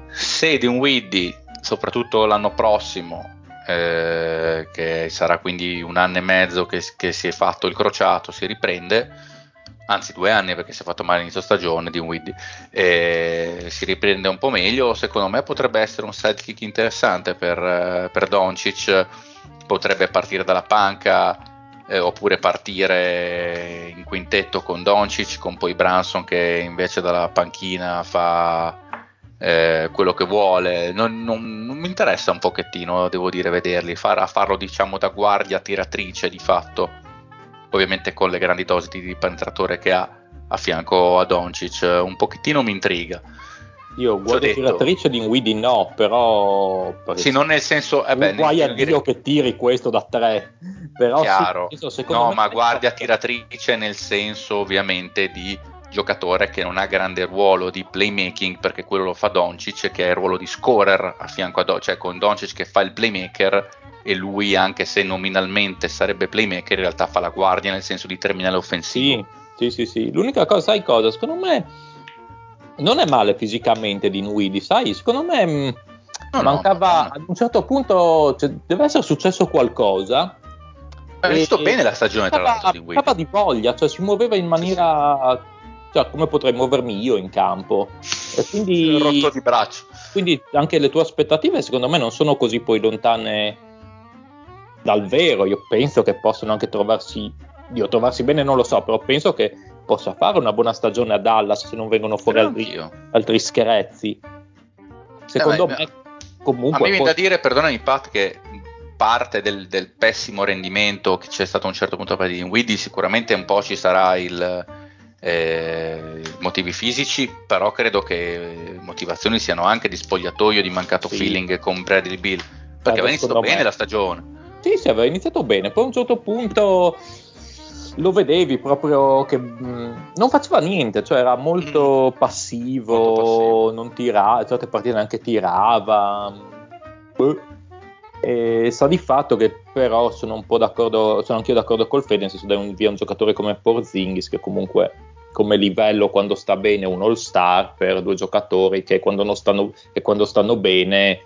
Se di un Widdy, soprattutto l'anno prossimo, eh, che sarà quindi un anno e mezzo che, che, si è fatto il crociato, si riprende, anzi due anni perché si è fatto male all'inizio stagione di Widdy, eh, si riprende un po' meglio, secondo me potrebbe essere un sidekick interessante per, per Doncic, potrebbe partire dalla panca eh, oppure partire in quintetto con Doncic, con poi Branson che invece dalla panchina fa eh, quello che vuole. Non, non, non, mi interessa un pochettino, devo dire, vederli, far, farlo diciamo da guardia tiratrice di fatto, ovviamente con le grandi dosi di penetratore che ha a fianco a Doncic, un pochettino mi intriga.
Io guardia tiratrice di Inwidi no, però...
Sì, non nel senso...
Eh beh, guai a Dio che tiri questo da tre. Però
Chiaro. Sì, no, ma guardia tiratrice nel senso ovviamente di giocatore che non ha grande ruolo di playmaking perché quello lo fa Doncic che è il ruolo di scorer a fianco a Doncic, cioè con Doncic che fa il playmaker e lui anche se nominalmente sarebbe playmaker in realtà fa la guardia nel senso di terminale offensivo.
Sì, sì, sì, sì. L'unica cosa, sai cosa? Secondo me non è male fisicamente di Nuidi, sai? Secondo me mh, mm, no, mancava no, no. ad un certo punto cioè, deve essere successo qualcosa.
Ha visto bene la stagione tra l'altro di
Nuidi. di voglia, cioè si muoveva in maniera cioè, come potrei muovermi io in campo. E quindi,
rotto di braccio.
Quindi anche le tue aspettative secondo me non sono così poi lontane dal vero. Io penso che possano anche trovarsi, io trovarsi bene non lo so, però penso che possa fare una buona stagione a Dallas se non vengono fuori altri, altri, scherezzi. Secondo eh, me, comunque.
A me viene da dire, perdonami, Pat, che parte del, del, pessimo rendimento che c'è stato a un certo punto da parte di Widdy, sicuramente un po' ci sarà il eh, motivi fisici, però credo che motivazioni siano anche di spogliatoio, di mancato sì. feeling con Bradley Bill, perché aveva iniziato bene la stagione.
Sì, sì, aveva iniziato bene, poi a un certo punto lo vedevi proprio che mh, mm, non faceva niente, cioè era molto mm. passivo, molto passivo, non tirava, certe partite neanche tirava. Boh. E sa di fatto che però sono un po' d'accordo, sono anch'io d'accordo col Fede, nel senso dai un, via un giocatore come Porzingis che comunque come livello quando sta bene un all star per due giocatori che quando, stanno, che quando stanno bene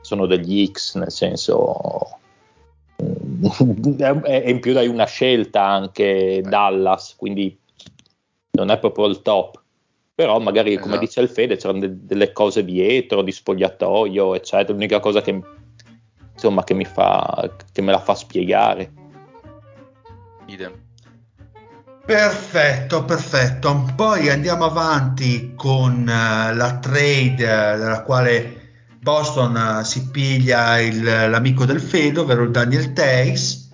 sono degli X, nel senso (laughs) e in più dai una scelta anche Dallas, quindi non è proprio il top. Però magari, esatto. come dice il Fede, c'erano de- delle cose dietro, di spogliatoio, eccetera. L'unica cosa che, insomma, che, mi fa, che me la fa spiegare.
Idem.
Perfetto, perfetto. Poi andiamo avanti con uh, la trade uh, della quale Boston uh, si piglia il, l'amico del Fede, ovvero Daniel Tays,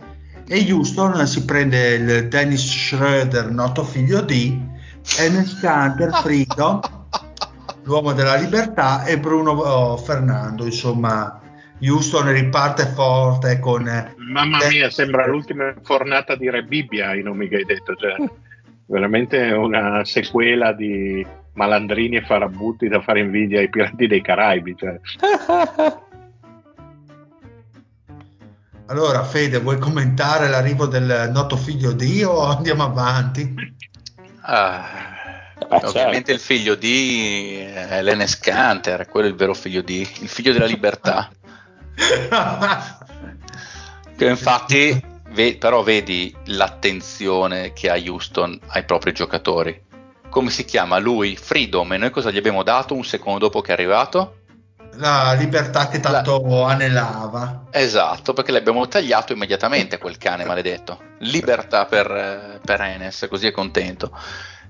e Houston si prende il Dennis Schroeder, noto figlio di Enes Kanter, Frido, (laughs) l'uomo della libertà, e Bruno oh, Fernando, insomma Houston riparte forte con...
Mamma mia, sembra l'ultima fornata di Re Bibbia i nomi che hai detto, cioè, veramente una sequela di malandrini e farabutti da fare invidia ai pirati dei Caraibi. Cioè. (laughs)
Allora, Fede, vuoi commentare l'arrivo del noto figlio di o andiamo avanti?
Ah, eh, ovviamente certo. il figlio di è l'Enes Canter, quello è il vero figlio di, il figlio della libertà. (laughs) che infatti, ve, però vedi l'attenzione che ha Houston ai propri giocatori. Come si chiama lui? Freedom. E noi cosa gli abbiamo dato un secondo dopo che è arrivato?
La libertà che tanto La... anelava.
Esatto, perché l'abbiamo tagliato immediatamente quel cane maledetto. Libertà per, per Enes, così è contento.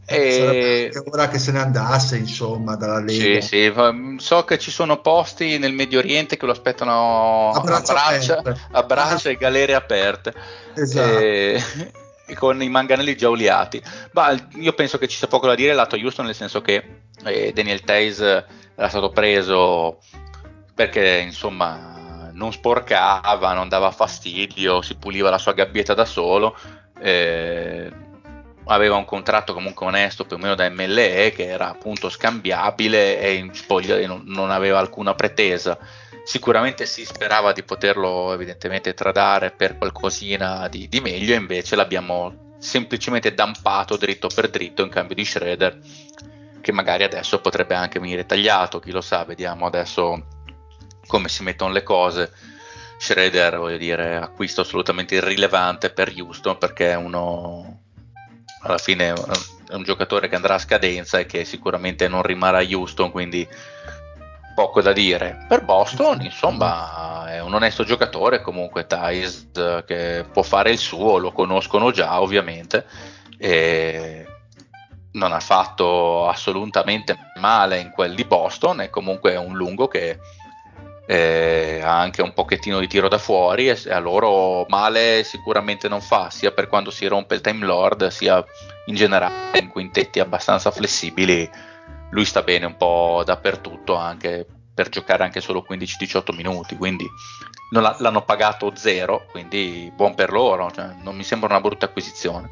E... ora che se ne andasse, insomma, dalla Lega.
Sì, sì, so che ci sono posti nel Medio Oriente che lo aspettano a braccia, a braccia, a braccia e galere aperte. Esatto. E... (laughs) con i manganelli già oliati. Ma io penso che ci sia poco da dire lato Houston, nel senso che eh, Daniel Taze era stato preso perché insomma non sporcava, non dava fastidio, si puliva la sua gabbietta da solo. Eh, aveva un contratto comunque onesto più o meno da MLE che era appunto scambiabile e spoglia non, non aveva alcuna pretesa. Sicuramente si sperava di poterlo evidentemente tradare per qualcosina di, di meglio invece l'abbiamo semplicemente dampato dritto per dritto in cambio di Shredder che magari adesso potrebbe anche venire tagliato chi lo sa vediamo adesso come si mettono le cose. Schroeder, voglio dire, acquisto assolutamente irrilevante per Houston perché è uno alla fine è un giocatore che andrà a scadenza e che sicuramente non rimarrà a Houston, quindi poco da dire. Per Boston, insomma, è un onesto giocatore comunque Thais che può fare il suo, lo conoscono già ovviamente e non ha fatto assolutamente male in quel di Boston, è comunque un lungo che eh, ha anche un pochettino di tiro da fuori e a loro male sicuramente non fa, sia per quando si rompe il Time Lord, sia in generale in quintetti abbastanza flessibili. Lui sta bene un po' dappertutto anche per giocare anche solo 15-18 minuti, quindi l'hanno pagato zero, quindi buon per loro, cioè, non mi sembra una brutta acquisizione.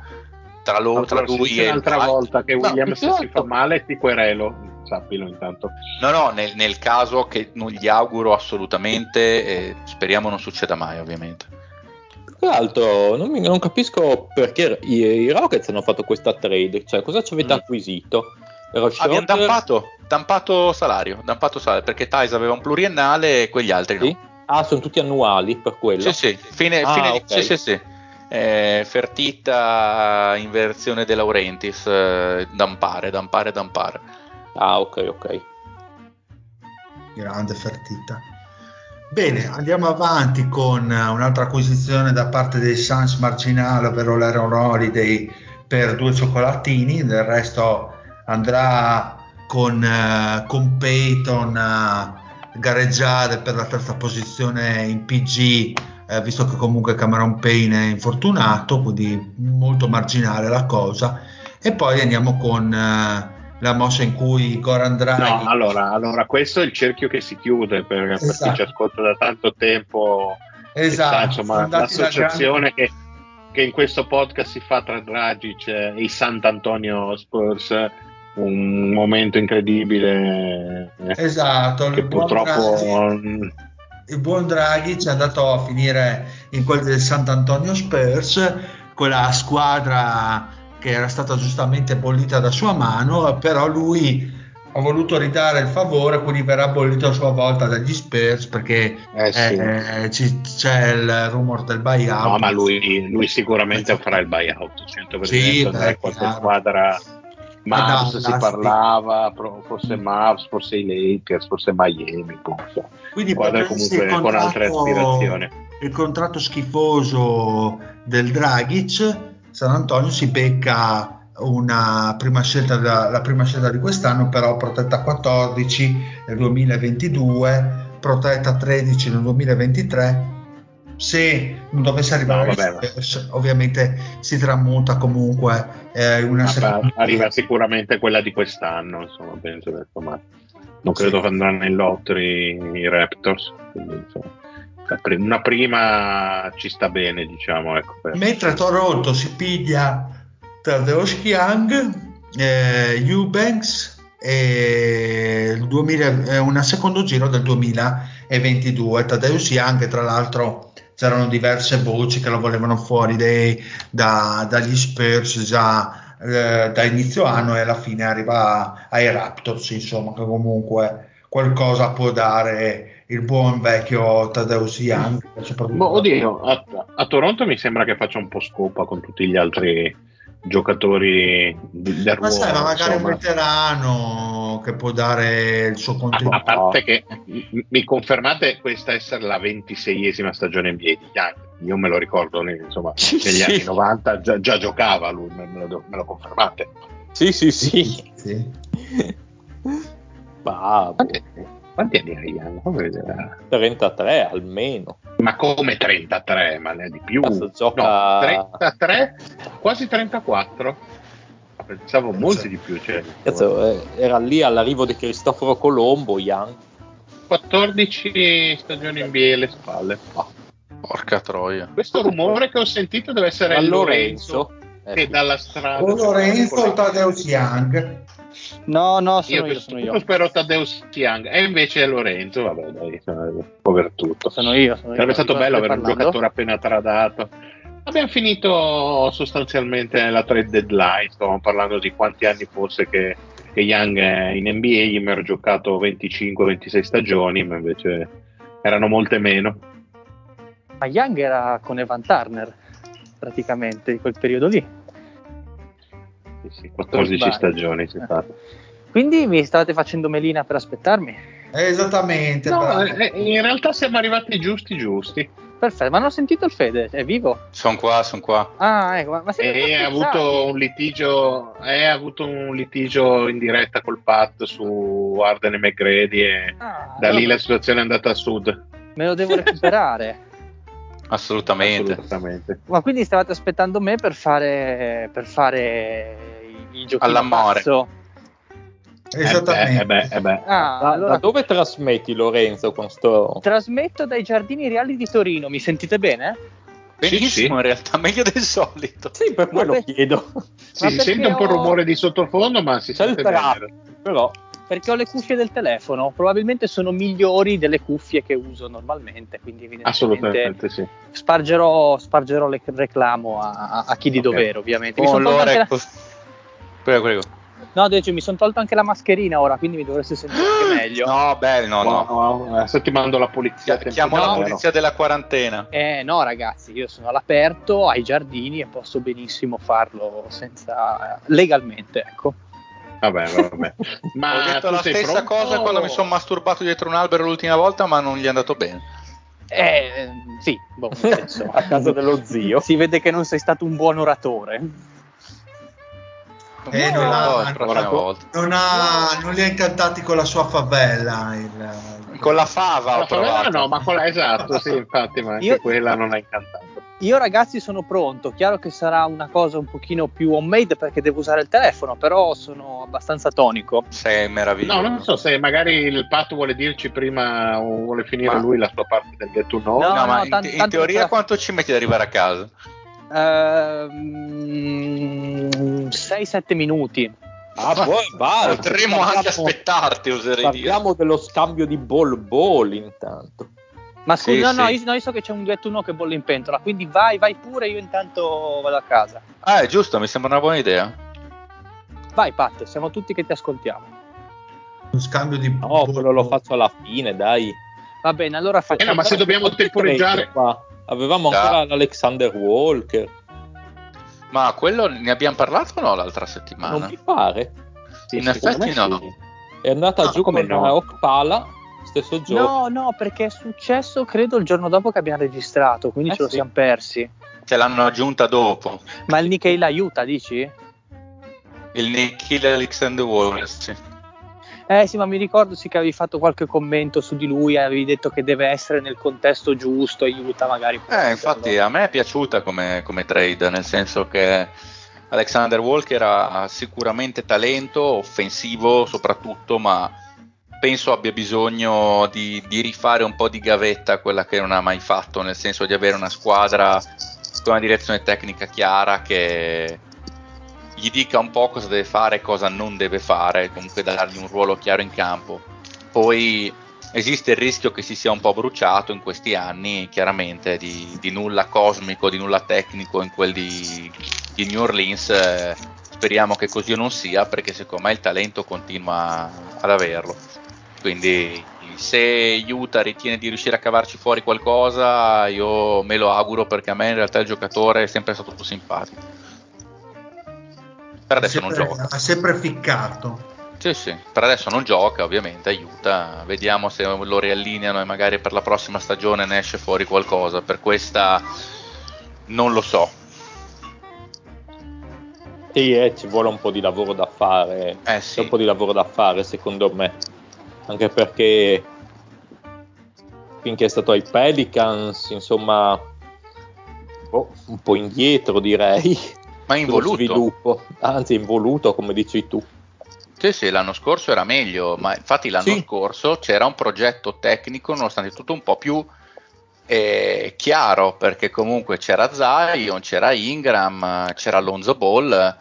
Tra, lo, tra lui e un'altra volta che Williams no, si fa male ti querelo sappilo intanto.
No, no, nel, nel, caso che non gli auguro assolutamente, e speriamo non succeda mai, ovviamente.
Tra l'altro, non, non capisco perché i, i, Rockets hanno fatto questa trade, cioè cosa ci avete mm. acquisito?
Abbiamo dampato, dampato, salario, dampato salario, perché Thais aveva un pluriennale e quegli altri sì? no.
Ah, sono tutti annuali per quello?
Sì, sì, fine, ah, fine okay. di, sì, sì, sì. Eh, Fertita in versione De Laurentiis, eh, dampare, dampare, dampare.
Ah, ok, ok.
Grande Fertita. Bene, andiamo avanti con un'altra acquisizione da parte dei Suns marginale, ovvero l'Aaron Holiday per due cioccolatini, del resto andrà con, uh, con Peyton a gareggiare per la terza posizione in PG, eh, visto che comunque Cameron Payne è infortunato, quindi molto marginale la cosa. E poi andiamo con... Uh, la mossa in cui Goran Draghi...
No, allora, allora, questo è il cerchio che si chiude per, esatto. per chi ci esatto. ascolta da tanto tempo.
Esatto,
sa, insomma, l'associazione che, che, in questo podcast si fa tra Dragic e i Sant'Antonio Spurs un momento incredibile
esatto
che purtroppo
Draghi, il buon Draghi ci è andato a finire in quel del Sant'Antonio Spurs quella squadra che era stata giustamente bollita da sua mano, però lui ha voluto ridare il favore, quindi verrà bollito a sua volta dagli Spurs perché eh sì. eh, c'è il rumor del buyout.
No, ma lui, lui sicuramente farà il buyout, 100% sì, beh, qualche squadra Mavs si parlava, forse Mavs, forse i Lakers, forse Miami, forse.
Quindi squadre comunque con altre aspirazioni. Il contratto schifoso del Dragic San Antonio si becca una prima scelta da, la prima scelta di quest'anno però protetta 14 nel 2022 protetta 13 nel 2023 se non dovesse arrivare no, Spurs, ovviamente si tramuta comunque eh, una
seconda arriva sicuramente quella di quest'anno insomma penso ma non credo sì. che andranno in lottery i Raptors quindi insomma una prima ci sta bene, diciamo. Ecco,
per... Mentre Toronto si piglia Tadeusz Young, eh, Eubanks e il 2000, eh, un secondo giro del 2022. Tadeusz Young, tra l'altro, c'erano diverse voci che lo volevano fuori dei, da, dagli Spurs già eh, da inizio anno e alla fine arriva ai Raptors, insomma, che comunque qualcosa può dare il buon vecchio Tadeusz Young.
Boh, oddio, a, a, Toronto mi sembra che faccia un po' scopa con tutti gli altri giocatori del ruolo.
Ma sai, ma magari insomma. un veterano che può dare il suo contributo.
A parte che mi confermate questa essere la ventiseiesima stagione NBA di Young. Io me lo ricordo insomma, negli sì. anni 90 già, già, giocava lui, me lo, me lo confermate?
Sì, sì, sì. sì. (laughs)
Bah, okay. Quanti anni hai Ian?
33 almeno.
Ma come 33? Ma ne è di più? Gioca... No, 33? Quasi 34. Pensavo molti di più. Cioè,
Cazzo, eh, era lì all'arrivo di Cristoforo Colombo, Ian.
14 stagioni in B alle spalle.
Oh, porca troia.
Questo rumore che ho sentito deve essere a Lorenzo. Lorenzo eh, che dalla strada.
O Lorenzo o Tadeusz Young.
No, no, sono
io,
io, sono io.
spero Tadeusz Young e invece Lorenzo, vabbè dai, pover tutto.
Sono io, sono
Sarebbe stato bello avere parlando? un giocatore appena tradato. Abbiamo finito sostanzialmente la trade deadline, stavamo parlando di quanti anni fosse che, che Young è in NBA, gli mi ero giocato 25-26 stagioni, ma invece erano molte meno.
Ma Young era con Evan Turner, praticamente, di quel periodo lì.
Sì, sì, 14 stagioni si fatto.
Quindi mi state facendo melina per aspettarmi?
Esattamente.
No, eh, in realtà siamo arrivati giusti giusti.
Perfetto, ma non ho sentito il Fede, è vivo?
Sono qua, sono qua.
Ah, ecco, ma, ma
e ha avuto un litigio, eh, ha avuto un litigio in diretta col Pat su Arden e McGrady e ah, da lì la situazione è andata a sud.
Me lo devo recuperare. (laughs)
Assolutamente.
Assolutamente.
Ma quindi stavate aspettando me per fare, per fare il giochino
All'amore.
pazzo?
Esattamente.
Eh beh, eh beh.
Ah,
Da,
allora
da dove trasmetti Lorenzo con sto...
trasmetto dai Giardini Reali di Torino, mi sentite bene?
Benissimo,
Sì, sì.
in realtà, meglio del solito.
Sì, per quello
Vabbè.
chiedo.
Sì, si sente un po' il
ho-
rumore di sottofondo, ma si
C'è
sente bene.
però...
Perché ho le cuffie del telefono, probabilmente sono migliori delle cuffie che uso normalmente, quindi evidentemente
Assolutamente sì.
spargerò, spargerò le- il reclamo a, a- chi di
Ok.
dovere, ovviamente. Mi
Oh,
tolto
allora,
anche la-
ecco. Prego, prego.
No, dice, mi sono tolto anche la mascherina ora, quindi mi dovreste sentire anche (gasps) meglio.
No, beh, no, no.
No, adesso ti mando la polizia.
Chiamo la
zero.
polizia della quarantena.
Eh no ragazzi, io sono all'aperto, ai giardini e posso benissimo farlo senza legalmente, ecco.
Vabbè, vabbè. (laughs) Ma
Ho detto la stessa
pronto?
cosa quando mi sono masturbato dietro un albero l'ultima volta, ma non gli è andato bene.
Eh, sì, boh, (laughs)
A casa dello zio.
Si vede che non sei stato un buon oratore.
Eh,
No,
non ha-
prossima volta.
Non, ha, non li ha incantati con la sua favela. il-
Con la fava
La
ho
favela no, ma quella esatto, sì, infatti, ma anche
Io-
quella non ha incantato.
Io ragazzi sono pronto, chiaro che sarà una cosa un pochino più homemade perché devo usare il telefono, però sono abbastanza tonico.
Sei meraviglioso.
No, non so se magari il patto vuole dirci prima o vuole finire
Ma-
lui la sua parte del get to know.
No,
No, ma
no,
in,
tan-
in
tanto
teoria
non ce la-
quanto ci metti ad arrivare a casa?
Ehm, 6-7 minuti.
Ah, poi vai.
Potremmo anche aspettarti, oserei dire.
Parliamo dello scambio di ball ball intanto.
Ma scusa,
Sì,
no, no,
sì.
io, no, io so che c'è un duetto uno che bolle in pentola, quindi vai, vai pure, io intanto vado a casa.
Ah, è giusto, mi sembra una buona idea.
Vai Pat, siamo tutti che ti ascoltiamo.
Un scambio di
No, quello lo faccio alla fine, dai.
Va bene, allora
Eh
facciamo...
no, ma se dobbiamo temporeggiare,
Qua. Avevamo
Già.
ancora l'Alexander Walker.
Ma quello ne abbiamo parlato o no l'altra settimana?
Non mi pare.
sì,
in effetti no.
sì.
È andata
No,
giù
come no?
Okpala, stesso giorno.
No, no, perché è successo credo il giorno dopo che abbiamo registrato, quindi
Eh
ce lo
sì.
siamo persi.
Ce l'hanno aggiunta dopo.
Ma il Nikkei l'aiuta, dici?
Il Nikhil Alexander Wallace. sì.
Eh sì, ma mi ricordo sì che avevi fatto qualche commento su di lui, avevi detto che deve essere nel contesto giusto, aiuta magari.
Eh, infatti a me è piaciuta come, come trade, nel senso che Alexander Walker ha sicuramente talento, offensivo soprattutto, ma penso abbia bisogno di, di rifare un po' di gavetta quella che non ha mai fatto, nel senso di avere una squadra con una direzione tecnica chiara che gli dica un po' cosa deve fare e cosa non deve fare, comunque dargli un ruolo chiaro in campo. Poi esiste il rischio che si sia un po' bruciato in questi anni, chiaramente, di, di nulla cosmico, di nulla tecnico in quel di, di New Orleans. eh, speriamo che così non sia, perché secondo me il talento continua ad averlo. Quindi se Utah ritiene di riuscire a cavarci fuori qualcosa, io me lo auguro perché a me in realtà il giocatore è sempre stato più simpatico. Per adesso non gioca.
ha sempre ficcato.
Sì, sì, per adesso non gioca, ovviamente aiuta. Vediamo se lo riallineano e magari per la prossima stagione ne esce fuori qualcosa. Per questa non lo so.
Sì, eh, ci vuole un po' di lavoro da fare.
Eh
C'è
sì.
un po' di lavoro da fare, secondo me. Anche perché finché è stato ai Pelicans, insomma, boh, un po' indietro direi.
Ma involuto.
Sviluppo. Anzi, involuto, come dici tu.
Sì, sì, l'anno scorso era meglio, ma infatti l'anno
Sì.
scorso c'era un progetto tecnico, nonostante tutto, un po' più eh, chiaro, perché comunque c'era Zion, c'era Ingram, c'era Lonzo Ball,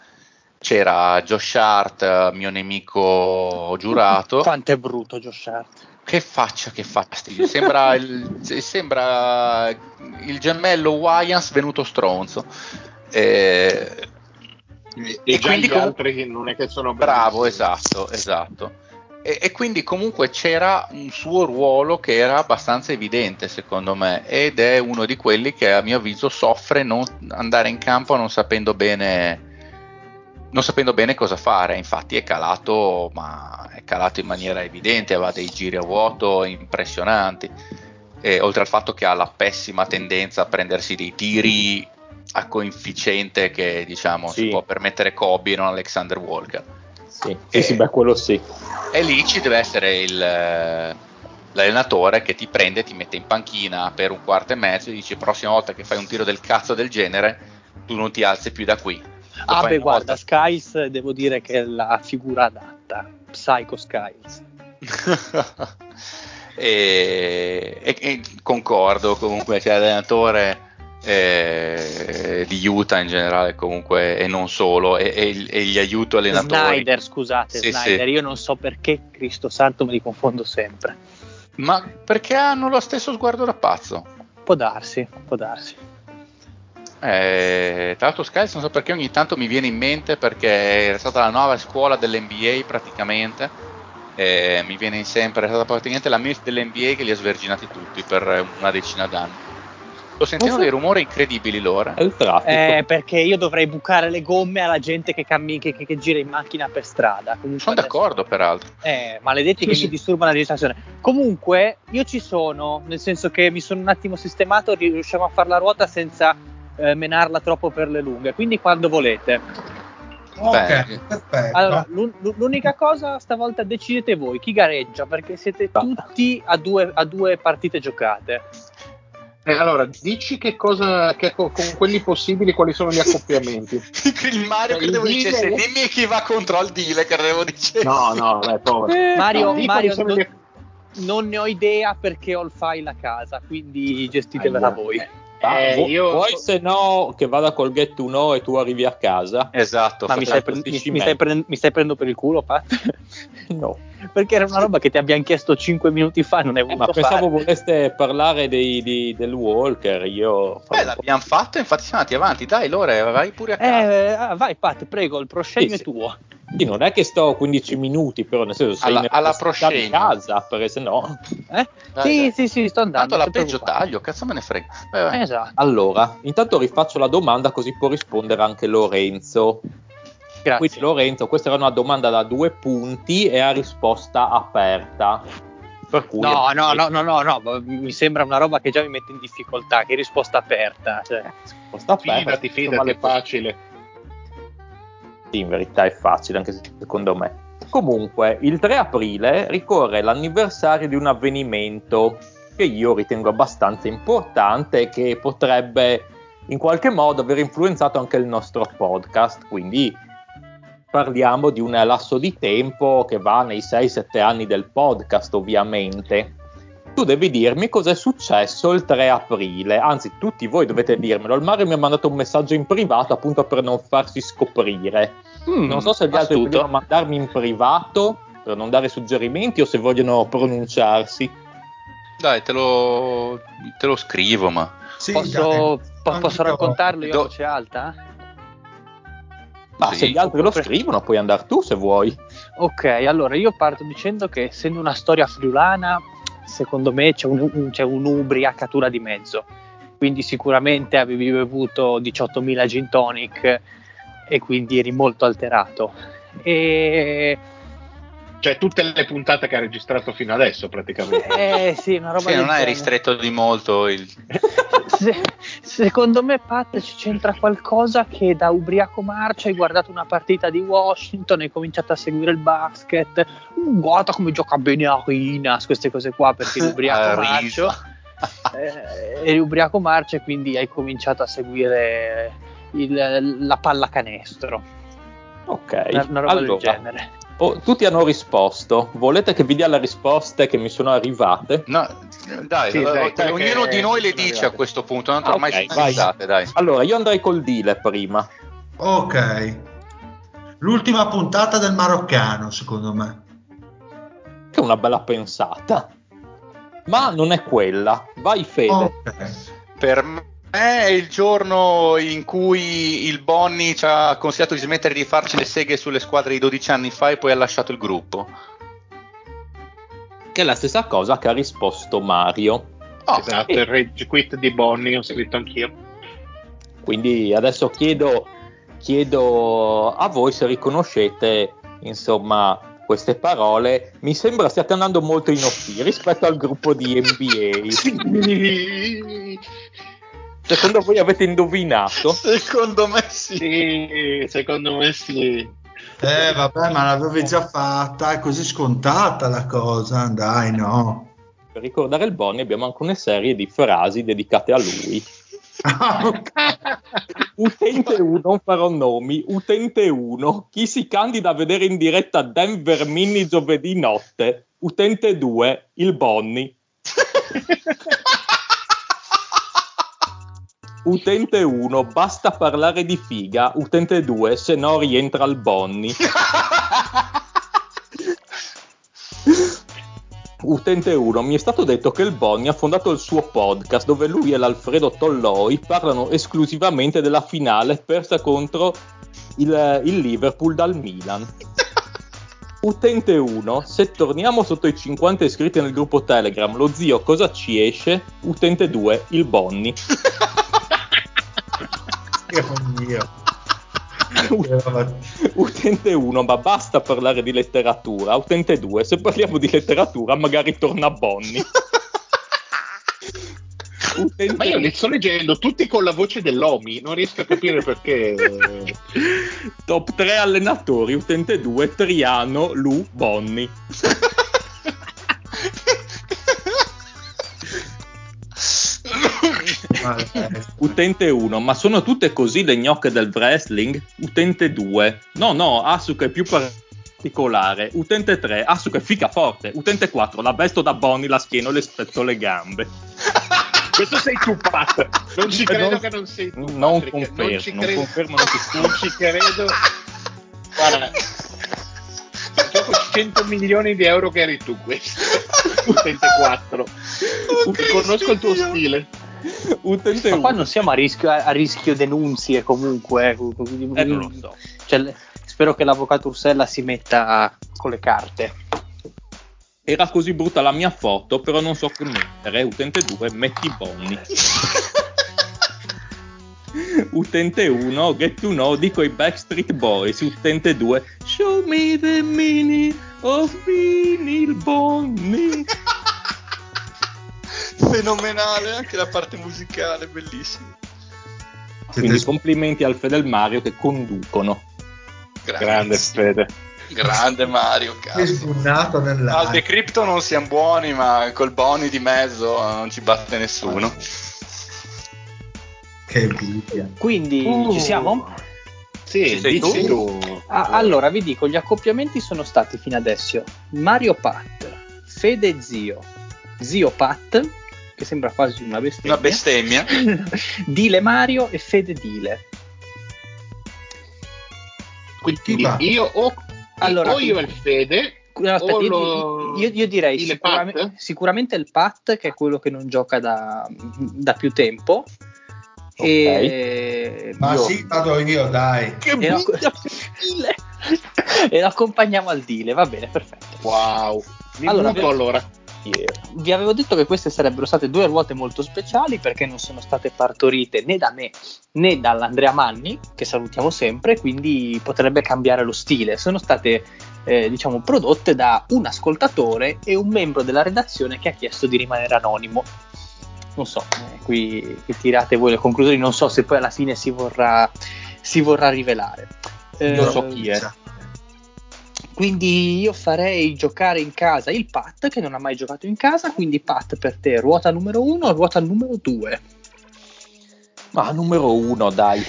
c'era Josh Hart, mio nemico giurato. (laughs)
Quanto è brutto Josh Hart.
Che faccia, che fastidio. Sembra il, sembra il gemello Wyans venuto stronzo. Eh,
E,
E quindi
gli
com-
altri non è che sono
bravo,
bravissimi.
esatto, esatto. E, e, quindi comunque c'era un suo ruolo che era abbastanza evidente secondo me ed è uno di quelli che a mio avviso soffre non andare in campo non sapendo bene non sapendo bene cosa fare infatti è calato ma è calato in maniera evidente aveva dei giri a vuoto impressionanti e, oltre al fatto che ha la pessima tendenza a prendersi dei tiri a coefficiente che diciamo sì. si può permettere Kobe e non Alexander Walker
sì, sì, sì, beh, quello sì.
E lì ci deve essere il, l'allenatore che ti prende, ti mette in panchina per un quarto e mezzo e dice prossima volta che fai un tiro del cazzo del genere tu non ti alzi più da qui.
Ah beh guarda, volta. Skiles devo dire che è la figura adatta, Psycho Skiles. (laughs)
e, e, e, concordo comunque, cioè l'allenatore eh, di Utah in generale comunque e non solo e, e, e gli aiuto allenatori
Snyder scusate sì, Snyder sì. io non so perché Cristo santo me li confondo sempre
ma perché hanno lo stesso sguardo da pazzo
può darsi può darsi
eh, tra l'altro Skiles non so perché ogni tanto mi viene in mente perché è stata la nuova scuola dell'NBA praticamente eh, mi viene sempre, è stata praticamente la MILF dell'NBA che li ha sverginati tutti per una decina d'anni Sto sentendo dei rumori incredibili l'ora.
È il traffico. Eh, perché io dovrei bucare le gomme alla gente che, cammi- che, che, che gira in macchina per strada.
Comunque sono adesso... d'accordo, peraltro.
Eh, maledetti sì, che sì. mi disturbano la registrazione. Comunque, io ci sono, nel senso che mi sono un attimo sistemato, riusciamo a fare la ruota senza eh, menarla troppo per le lunghe. Quindi quando volete.
Ok, perfetto.
Allora, l'unica cosa stavolta decidete voi chi gareggia perché siete tutti a due, a due partite giocate.
Eh, allora, dici che cosa, che con, con, quelli possibili, quali sono gli accoppiamenti? (laughs)
il Mario cioè, credevo dicesse, dealer... dimmi chi va contro al dealer, credevo dicesse.
No, no, beh, povero.
Eh, Mario, no, Mario non, gli... non, ne ho idea perché ho il file a casa, quindi gestitevela voi.
Eh, vu- io... Vuoi se no che vada col get to know e tu arrivi a casa?
Esatto.
Ma mi stai, pre- mi, mi, stai pre- mi stai, prendendo per il culo, Pat? (laughs) no. Perché era una roba che ti abbiamo chiesto 5 minuti fa, non è voluto
eh, Ma pensavo voleste parlare dei, dei, del Walker, io...
Eh, l'abbiamo fatto, infatti siamo andati avanti. Dai, Lore, vai pure a casa.
Eh, ah, vai Pat, prego, il proscenio sì, è tuo.
Sì, non è che sto 15 minuti, però nel senso sei
alla, alla proscenio.
casa, perché se no...
Eh? Dai, sì, dai. sì, sì, sto andando.
Tanto la peggio taglio, cazzo me ne frega.
Vai, vai. Esatto.
Allora, intanto rifaccio la domanda così può rispondere anche Lorenzo.
Grazie.
Quindi Lorenzo, questa era una domanda da due punti e a risposta aperta.
Per cui no, no, no, no, no, no, mi sembra una roba che già mi mette in difficoltà. Che risposta aperta? Cioè,
risposta aperta. Fidati, fidati, è facile.
Sì, in verità è facile, anche secondo me. Comunque, il 3 aprile ricorre l'anniversario di un avvenimento che io ritengo abbastanza importante e che potrebbe in qualche modo aver influenzato anche il nostro podcast. Quindi parliamo di un lasso di tempo che va nei 6-7 anni del podcast, ovviamente. Tu devi dirmi cosa è successo il 3 aprile, anzi tutti voi dovete dirmelo, il Mario mi ha mandato un messaggio in privato appunto per non farsi scoprire, mm, non so se gli altri vogliono mandarmi in privato per non dare suggerimenti o se vogliono pronunciarsi.
Dai, te lo, te lo scrivo, ma...
Sì, posso, po- posso raccontarlo io a voce alta?
Ma se gli altri lo scrivono puoi andare tu se vuoi.
Ok, allora io parto dicendo che essendo una storia friulana secondo me c'è, un, c'è un'ubriacatura di mezzo. Quindi sicuramente avevi bevuto 18.000 gin tonic e quindi eri molto alterato. E
cioè tutte le puntate che ha registrato fino adesso praticamente. (laughs)
Eh sì, una roba
sì, non hai ristretto di molto il... (laughs)
Se, secondo me Pat ci c'entra qualcosa che da ubriaco marcia hai guardato una partita di Washington, hai cominciato a seguire il basket, uh, guarda come gioca bene Arinas, queste cose qua perché l'ubriaco (laughs) marcia. Eh, eri ubriaco marcia e quindi hai cominciato a seguire il, la pallacanestro.
Ok, una, una roba allora, del genere. Oh, tutti hanno risposto. Volete che vi dia le risposte che mi sono arrivate?
No, dai, sì, dai, dai ognuno di noi le dice a questo punto, non ah, ormai okay, finalizzate, dai.
Allora, io andrei col Dile prima.
Ok. L'ultima puntata del maroccano, secondo me.
Che è una bella pensata. Ma non è quella. Vai Fede.
Okay. Per me è il giorno in cui il Bonnie ci ha consigliato di smettere di farci le seghe sulle squadre di 12 anni fa e poi ha lasciato il gruppo.
Che è la stessa cosa che ha risposto Mario.
Oh, esatto, e... il rage quit di Bonnie ho scritto anch'io.
Quindi adesso chiedo, chiedo a voi se riconoscete, insomma, queste parole, mi sembra stiate andando molto in off rispetto al gruppo di NBA. Secondo voi avete indovinato?
Secondo me sì. Secondo me sì.
Eh vabbè, ma l'avevi già fatta, è così scontata la cosa, dai no.
Per ricordare il Bonnie abbiamo anche una serie di frasi dedicate a lui. (laughs) utente 1, non farò nomi. Utente 1, chi si candida a vedere in diretta Denver Mini giovedì notte. Utente 2, il Bonnie. (laughs) Utente 1, basta parlare di figa. Utente 2, se no rientra il Bonnie. (laughs) Utente 1, mi è stato detto che il Bonni ha fondato il suo podcast dove lui e l'Alfredo Tolloi parlano esclusivamente della finale persa contro il, il Liverpool dal Milan. (laughs) Utente 1, se torniamo sotto i 50 iscritti nel gruppo Telegram, lo zio cosa ci esce? Utente 2, il Bonni. (laughs)
Dio mio. (laughs)
Utente 1, ma basta parlare di letteratura. Utente 2, se parliamo di letteratura, magari torna Bonnie.
Utente... (laughs) Ma io li sto leggendo tutti con la voce dell'Omi, non riesco a capire perché.
Top 3 allenatori, utente 2, Triano, Lu, Bonnie. (laughs) Utente 1, ma sono tutte così le gnocche del wrestling? Utente 2, no no, Asuka è più particolare. Utente 3, Asuka è fica forte. Utente 4, la vesto da Bonnie, la schiena e le spezzo le gambe. (laughs)
Questo sei tu, Pat. Non ci credo non, che non sei tu.
Non confermo, non, ci credo, non confermo, non
ci, non ci credo. Guarda, gioco 100 milioni di euro che eri tu questo. Utente 4. Okay, Conosco il tuo stile.
Utente Ma qua non siamo a rischio, a rischio denunzie comunque.
Eh, non lo so.
Cioè, spero che l'avvocato Ursella si metta con le carte.
Era così brutta la mia foto, però non so che mettere. Utente 2, metti Bonnie. (laughs) Utente 1, get to know, dico i Backstreet Boys. Utente 2, show me the meaning of being Bonnie
fenomenale anche la parte musicale, bellissima.
Quindi complimenti al Fede e al Mario che conducono.
Grande, Grande Fede. Grande Mario,
cazzo.
Al Decrypto non siamo buoni, ma col Boni di mezzo non ci batte nessuno.
Che bibbia.
Quindi uh. ci siamo?
Sì,
tu? tu. Ah, allora vi dico, gli accoppiamenti sono stati fino adesso Mario Pat, Fede Zio, Zio Pat, che sembra quasi una bestemmia.
Una bestemmia. (laughs)
Dile Mario e Fede Dile.
Quindi io o, allora, o io e il Fede
aspetta, io, io, io, direi sicuramente, sicuramente, il Pat che è quello che non gioca da, da più tempo okay. e,
ma io, sì vado io dai
che e, lo, (laughs) e lo accompagniamo al Dile va bene perfetto
wow Mi allora, allora
vi avevo detto che queste sarebbero state due ruote molto speciali perché non sono state partorite né da me né dall'Andrea Manni, che salutiamo sempre, quindi potrebbe cambiare lo stile. Sono state eh, diciamo prodotte da un ascoltatore e un membro della redazione che ha chiesto di rimanere anonimo. Non so, eh, qui, qui, tirate voi le conclusioni, non so se poi alla fine si vorrà, si vorrà rivelare.
Eh, Io so chi è.
Quindi io farei giocare in casa il Pat che non ha mai giocato in casa, quindi Pat per te ruota numero 1 o ruota numero 2?
Ma numero 1 dai.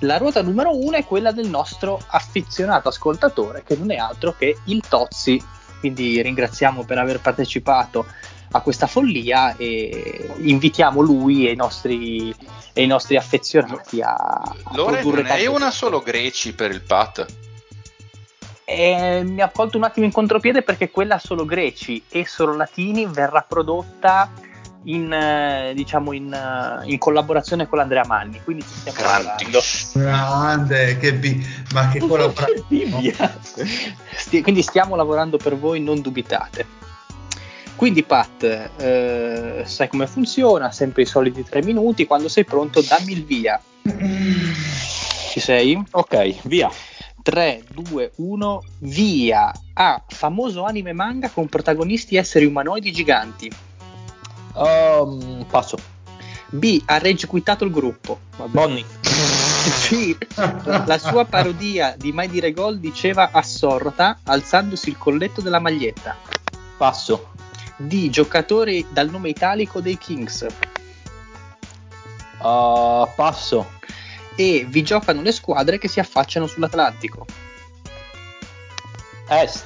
La ruota numero 1 è quella del nostro affezionato ascoltatore che non è altro che il Tozzi. Quindi ringraziamo per aver partecipato a questa follia e invitiamo lui e i nostri, e i nostri affezionati a, a
Lore non è una solo Greci per il Pat
e mi ha colto un attimo in contropiede perché quella solo greci e solo latini verrà prodotta in, eh, diciamo in, eh, in, collaborazione con l'Andrea Manni quindi ci stiamo
lavorando grande che bi- ma che collaborazione.
quindi stiamo lavorando per voi non dubitate. Quindi Pat, eh, sai come funziona, sempre i soliti tre minuti, quando sei pronto dammi il via. Ci sei?
Ok, via.
3, 2, 1, via. A. Famoso anime manga con protagonisti esseri umanoidi giganti.
Um, passo.
B. Ha rage quitato il gruppo.
Bonnie. (laughs)
C. La sua parodia di Mai dire gol diceva assorta alzandosi il colletto della maglietta.
Passo.
D. Giocatori dal nome italico dei Kings.
Uh, passo.
E. Vi giocano le squadre che si affacciano sull'Atlantico.
Est.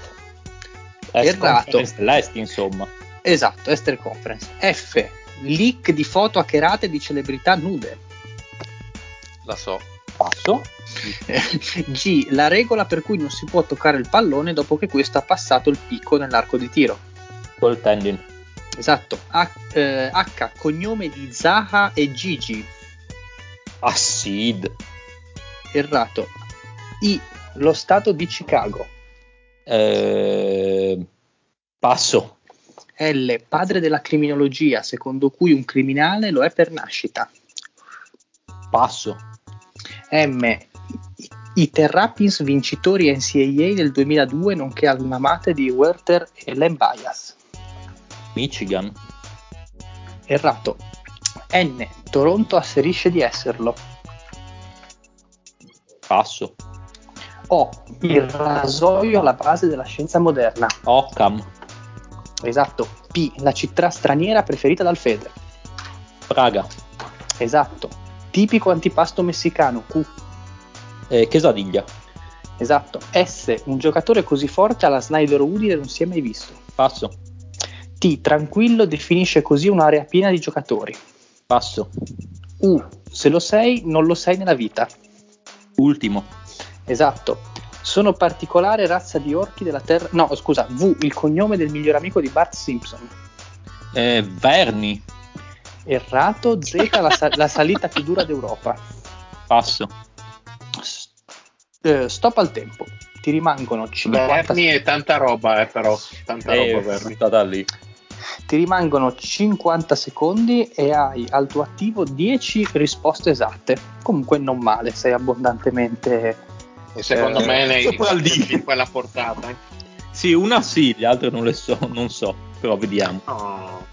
Errato.
Conference dell'Est, insomma.
Esatto, Esther Conference. F. Leak di foto hackerate di celebrità nude.
La so.
Passo. (laughs)
G. La regola per cui non si può toccare il pallone dopo che questo ha passato il picco nell'arco di tiro.
Col tendon.
Esatto. H. eh, H, cognome di Zaha e Gigi.
Acid.
Errato. I. Lo stato di Chicago.
Eh, passo.
L. Padre della criminologia, secondo cui un criminale lo è per nascita.
Passo.
M. I- Terrapins vincitori NCAA del 2002, nonché alma mater di Werther e Len Bias.
Michigan.
Errato. N. Toronto asserisce di esserlo.
Passo.
O. Il rasoio alla base della scienza moderna.
Occam.
Esatto. P. La città straniera preferita dal Fede.
Praga.
Esatto. Tipico antipasto messicano. Q.
Eh, quesadilla.
Esatto. S. Un giocatore così forte alla Snyder Udine non si è mai visto.
Passo.
T. Tranquillo definisce così un'area piena di giocatori.
Passo.
U. Se lo sei, non lo sei nella vita.
Ultimo.
Esatto. Sono particolare razza di orchi della Terra. No, scusa, V. Il cognome del miglior amico di Bart Simpson.
Eh, Verni.
Errato. Z. La, sa- la salita più dura d'Europa.
Passo.
S- eh, stop al tempo. Ti rimangono 50
Bernie è tanta roba, eh, però. Tanta
Eh,
roba, Bernie.
stata lì.
Ti rimangono 50 secondi e hai al tuo attivo 10 risposte esatte. Comunque non male, sei abbondantemente.
Secondo
Eh,
me nei, in quella portata. eh.
Sì, una sì, le altre non le so, non so, però vediamo.
No.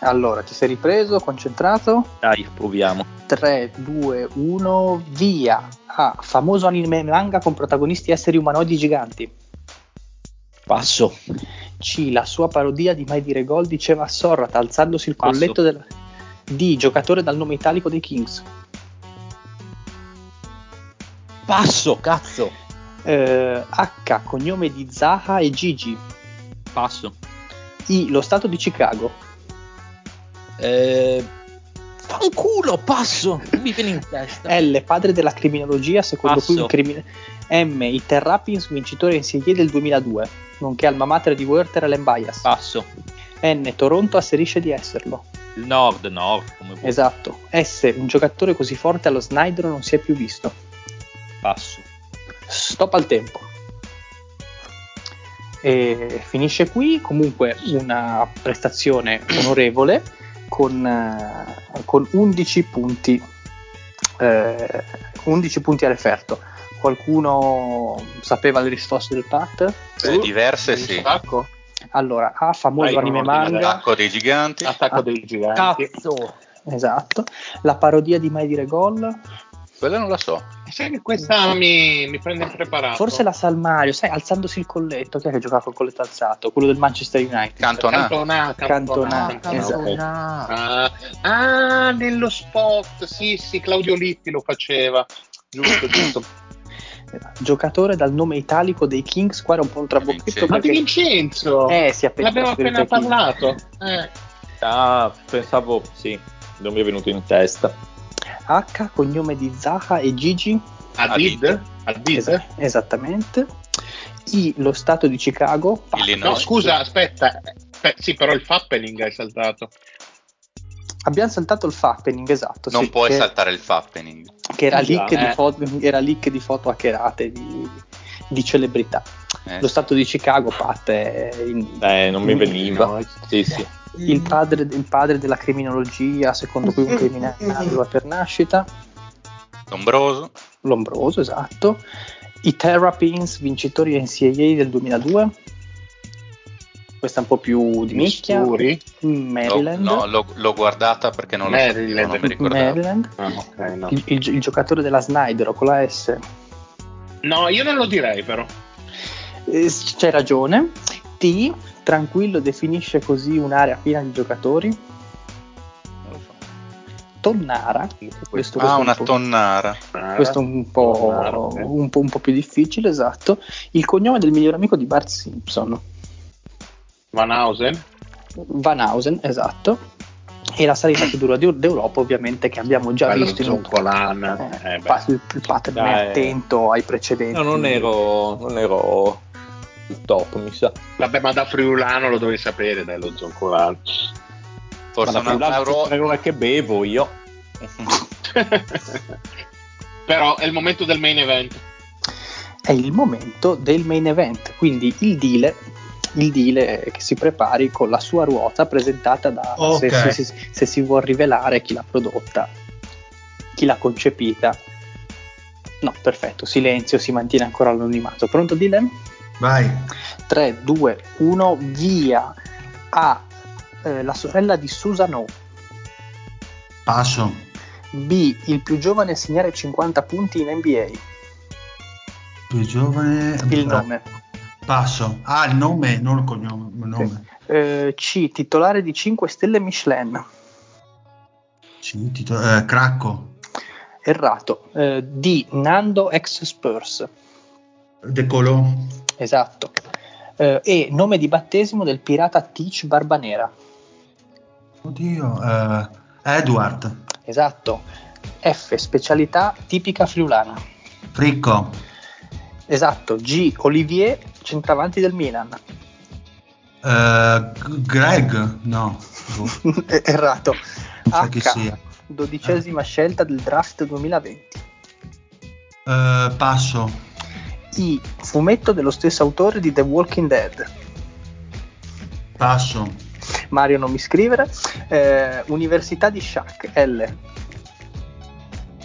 Allora, ti sei ripreso, concentrato?
Dai, proviamo.
3, 2, 1, via. A. Famoso anime manga con protagonisti esseri umanoidi giganti.
Passo.
C. La sua parodia di Mai dire gol diceva Sorrat alzandosi il colletto del. D. Giocatore dal nome italico dei Kings.
Passo, cazzo.
Eh, H. Cognome di Zaha e Gigi.
Passo.
I. Lo stato di Chicago.
Eh, fanculo, passo. Mi viene in testa.
L. Padre della criminologia, secondo
Passo.
cui un crimine. M. I Terrapins, vincitore in Serie del 2002, nonché alma mater di Werther e Len Bias.
Passo.
N. Toronto asserisce di esserlo.
Il nord, nord, come vuoi.
Esatto. S. Un giocatore così forte allo Snyder non si è più visto.
Passo.
Stop al tempo. E finisce qui. Comunque una prestazione onorevole con, eh, con 11 punti. eh, 11 punti a referto. Qualcuno sapeva le risposte del Pat?
Beh, diverse
Un
sì.
sacco?
Allora, A, famoso
Vai,
anime manga.
Attacco dei giganti.
Attacco dei giganti.
Cazzo.
Esatto. La parodia di Mai dire gol.
Quella non la so.
Sai che questa mi, mi prende impreparato.
Forse la Salmario, sai, alzandosi il colletto. Chi è che giocava col colletto alzato? Quello del Manchester United.
Cantona.
Cantona,
Cantona,
Cantona.
esatto.
Ah, ah, nello spot, sì, sì, Claudio Lippi lo faceva. Giusto, giusto.
Giocatore dal nome italico dei Kings. Qua era un po' un trabocchetto.
Ma di Vincenzo!
Eh, si è appena
L'abbiamo appena parlato. Eh.
Ah, pensavo, sì, non mi è venuto in testa.
H, cognome di Zaha e Gigi.
Adid? Adid?
Esa- esattamente. I, lo stato di Chicago.
Illinois.
No, scusa, aspetta. Beh, sì, però il Fappening hai saltato.
Abbiamo saltato il fappening, esatto.
Non
sì,
puoi
che,
saltare il fappening.
Che era leak,
eh.
di foto, era leak di foto hackerate di, di celebrità. Eh. Lo stato di Chicago, Pat,
in, eh, non mi veniva. Sì, sì.
Il, padre, il padre della criminologia, secondo cui un criminale arriva per nascita.
Lombroso.
Lombroso, esatto. I Terrapins, vincitori NCAA del 2002 questa è un po' più di nicchia. Maryland.
No, no l'ho, l'ho, guardata perché non, Maryland. non mi ricordavo. Maryland.
Ah, okay, no. il, il, il, giocatore della Snyder con la S.
No, io non lo direi però.
Eh, c'è ragione. T, tranquillo, definisce così un'area piena di giocatori. Tonnara.
Questo, ah, una un tonnara.
Questo è un po', tonnara, okay. un, po', un po' più difficile, esatto. Il cognome del miglior amico di Bart Simpson.
Van Hausen?
Van Hausen, esatto. E la salita più dura d'Europa, ovviamente, che abbiamo già Bello visto.
In Colan.
Eh, eh, il, il pattern è attento ai precedenti.
No, non ero, non ero il top, mi sa.
Vabbè, ma da Friulano lo dovevi sapere, dai, lo Zoncolan.
Forse ma da Friulano è che bevo io. (laughs)
Però è il momento del main event.
È il momento del main event, quindi il deal il deal è che si prepari con la sua ruota presentata da okay. se, se, se, se, si vuol rivelare chi l'ha prodotta, chi l'ha concepita. No, perfetto, silenzio, si mantiene ancora l'anonimato. Pronto Dylan?
Vai.
3, 2, 1, via. A. Eh, la sorella di Susano.
Passo.
B. Il più giovane a segnare 50 punti in NBA.
Più giovane.
Il nome.
Passo. Ah, il nome, non il cognome.
Eh, C. Titolare di 5 stelle Michelin.
C. Tito- eh, Cracco.
Errato. Eh, D. Nando ex Spurs.
De Colò.
Esatto. Eh, e nome di battesimo del pirata Teach Barbanera.
Oddio. Eh, Edward.
Esatto. F. Specialità tipica friulana.
Fricco.
Esatto. G. Olivier centravanti del Milan?
Uh, Greg? No. (laughs)
Errato. H, chi sia. Dodicesima eh. scelta del draft 2020.
Uh, eh, passo.
I. Fumetto dello stesso autore di The Walking Dead.
Passo.
Mario non mi scrivere. Eh, Università di Shaq. L.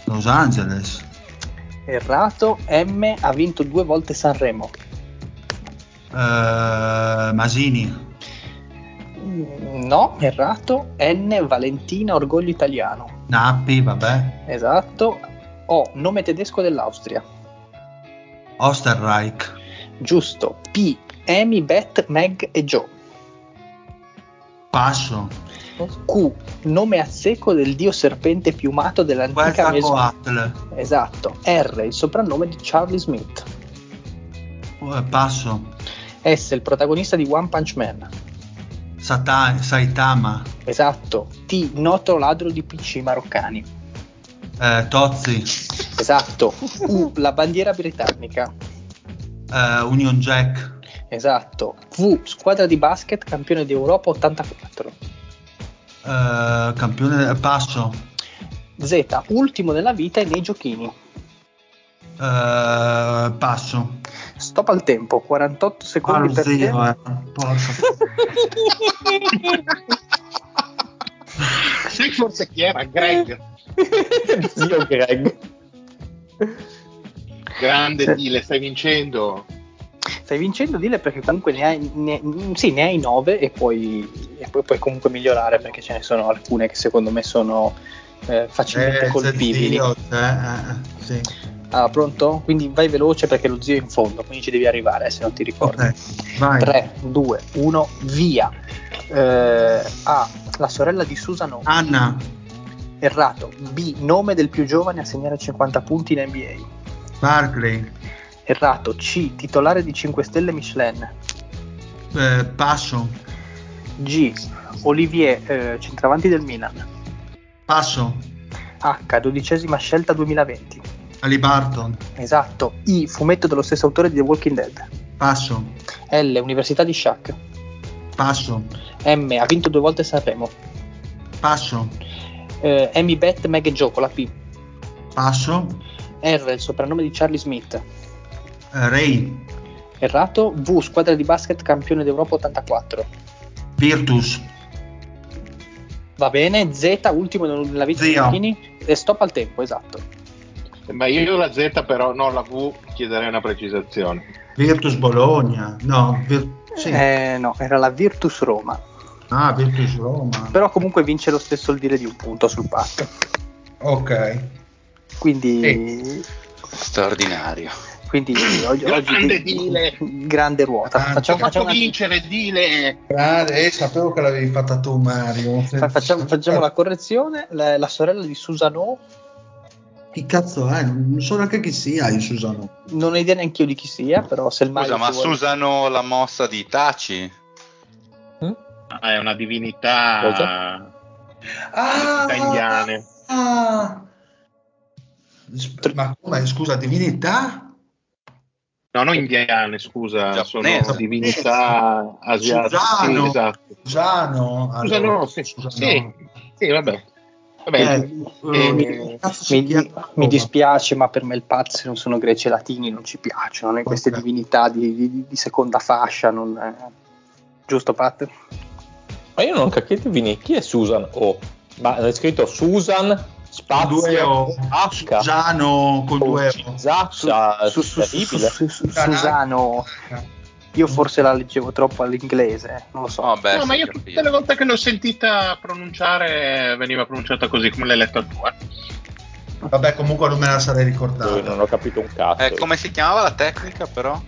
Los Angeles.
Errato. M ha vinto due volte Sanremo.
Uh, Masini.
No, errato. N, Valentina, Orgoglio Italiano.
Nappi, vabbè.
Esatto. O, nome tedesco dell'Austria.
Osterreich.
Giusto. P, Amy, Beth, Meg e Joe.
Passo.
Q, nome a secco del dio serpente piumato dell'antica
Mesopotamia.
Esatto. R, il soprannome di Charlie Smith.
Uh, passo.
S, il protagonista di One Punch Man.
Sata- Saitama.
Esatto. T, noto ladro di PC maroccani.
Eh, Tozzi.
Esatto. U, la bandiera britannica.
Eh, Union Jack.
Esatto. V, squadra di basket campione d'Europa 84.
Eh, campione passo.
Z, ultimo nella vita e nei giochini.
Eh, passo.
Stop al tempo, 48 secondi ah, per zio, te.
Eh. Sai forse chi era? Greg.
Zio Greg.
Grande Dile, stai vincendo.
Stai vincendo Dile perché comunque ne hai, ne, sì, ne hai 9 e poi, e poi puoi comunque migliorare perché ce ne sono alcune che secondo me sono eh, facilmente eh, colpibili. Zio, eh, eh, sì. Ah, pronto? Quindi vai veloce perché lo zio è in fondo, quindi ci devi arrivare se non ti ricordi. Okay, 3, 2, 1, via. Eh, A. La sorella di Susano.
Anna.
Errato. B. Nome del più giovane a segnare 50 punti in NBA.
Barkley.
Errato. C. Titolare di 5 stelle Michelin.
Eh, passo.
G. Olivier, eh, centravanti del Milan.
Passo.
H. Dodicesima scelta 2020.
Ali Barton.
Esatto. I, fumetto dello stesso autore di The Walking Dead.
Passo.
L, Università di Shaq.
Passo.
M, ha vinto due volte Sanremo.
Passo.
Eh, Amy Beth, Meg con la P.
Passo.
R, il soprannome di Charlie Smith.
Uh, Ray.
Errato. V, squadra di basket campione d'Europa 84.
Virtus.
Va bene. Z, ultimo nella vita di
Zio.
Martini. E stop al tempo, esatto.
Ma io la Z però, no, la V chiederei una precisazione.
Virtus Bologna. No, Vir- sì.
Eh, no, era la Virtus Roma.
Ah, Virtus Roma.
Però comunque vince lo stesso il dire di un punto sul patto.
Ok.
Quindi,
Straordinario.
Quindi oggi, oggi
Grande Dile.
grande ruota.
Grande.
Facciamo,
Faccio
facciamo, una-
vincere, dile!
Grande, eh, sapevo che l'avevi fatta tu, Mario.
fa- facciamo- facciamo (laughs) la correzione. La, la sorella di Susano,
Chi cazzo è? Non so neanche chi sia il Susano.
non ho idea neanche io di chi sia, però se il
Scusa,
Mario
ma
vuole-
usano la mossa di Taci?
Ah, è una divinità...
Cosa?
divinità indiane.
ah. Ma come, scusa, divinità?
No, non indiane, scusa,
Giapponese.
sono divinità asiatiche. Sì,
Susano.
esatto.
Susano?
Scusa,
Allora,
no, sì,
Susano.
sì, sì, vabbè. Vabbè,
Eh,
eh,
eh, cazzo si
Mi, mi dispiace, ma per me il pazzi non sono greci e latini, non ci piacciono né queste
Ok.
divinità di, di- di seconda fascia. Non, eh. Giusto, Pat?
Ma io non capisco Vini, chi è Susan O? Ma è scritto Susan spazio. H.
Susano con due
su- Susano, io forse la leggevo troppo all'inglese, non lo so.
No, beh,
no, ma io tutte le volte che l'ho sentita pronunciare veniva pronunciata così come l'hai letta tu. eh.
Vabbè, comunque non me la sarei
Io
ricordata.
non ho capito un cazzo.
Eh, come si chiamava la tecnica, però?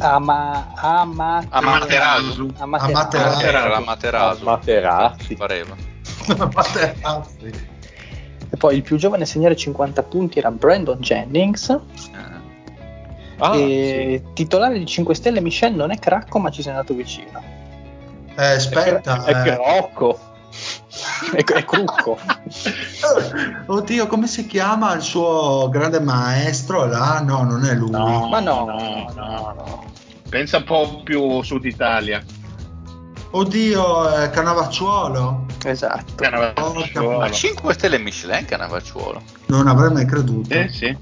Ama, ama,
Amaterasu.
Amaterasu.
Amaterasu.
Era la Materasu.
Materazzi.
E poi il più giovane a segnare 50 punti era Brandon Jennings.
Ah,
e titolare di 5 stelle Michel non è cracco, ma ci sei andato vicino.
Eh,
sì.
aspetta.
È
eh.
Crocco.
È, è crucco. (laughs)
Oddio, come si chiama il suo grande maestro là? No, non è lui.
Ma no,
no,
no, no.
Pensa un po' più Sud Italia.
Oddio, è Canavacciuolo.
Esatto.
Cannavacciuolo.
Ma 5 stelle Michelin Canavacciuolo.
Non avrei mai creduto.
Eh sì.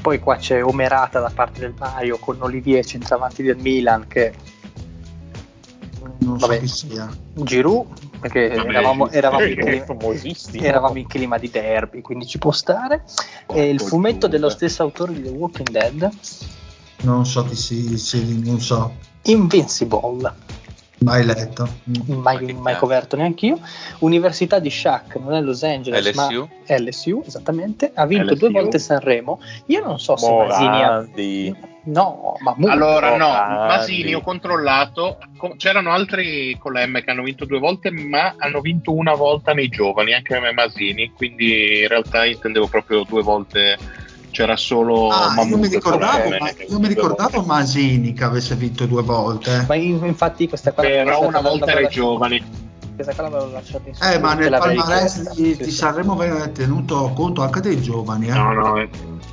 Poi qua c'è Omerata da parte del Mario con Olivier centravanti del Milan che
Non so
Vabbè.
chi sia.
Giroud perché
Vabbè,
eravamo, eravamo in clima, eravamo in clima di derby quindi ci può stare e il fumetto
Giuda.
dello stesso autore di The Walking Dead
Non so chi si, si- non so.
Invincible
Mai letto.
mai,
che
mai
cazzo.
coperto neanche io Università di Shaq non è Los Angeles
LSU?
ma LSU esattamente ha vinto
LSU.
due volte Sanremo io non so se Masini ha
Morandi.
no ma molto.
Allora, no,
Morandi.
Masini ho controllato. co- C'erano altri con la M che hanno vinto due volte, ma hanno vinto una volta nei giovani, anche Masini. Quindi in realtà intendevo proprio due volte. C'era solo
Ah, io
Mahmood
mi ricordavo, ma- io mi ricordavo. Masini che avesse vinto due volte.
ma in- infatti questa qua
Però una volta era giovani.
questa qua l'avevo lasciata in
Eh, ma nel palmarès di,
sì,
di
sì.
Sanremo viene tenuto conto anche dei giovani. Eh?
No, no, eh,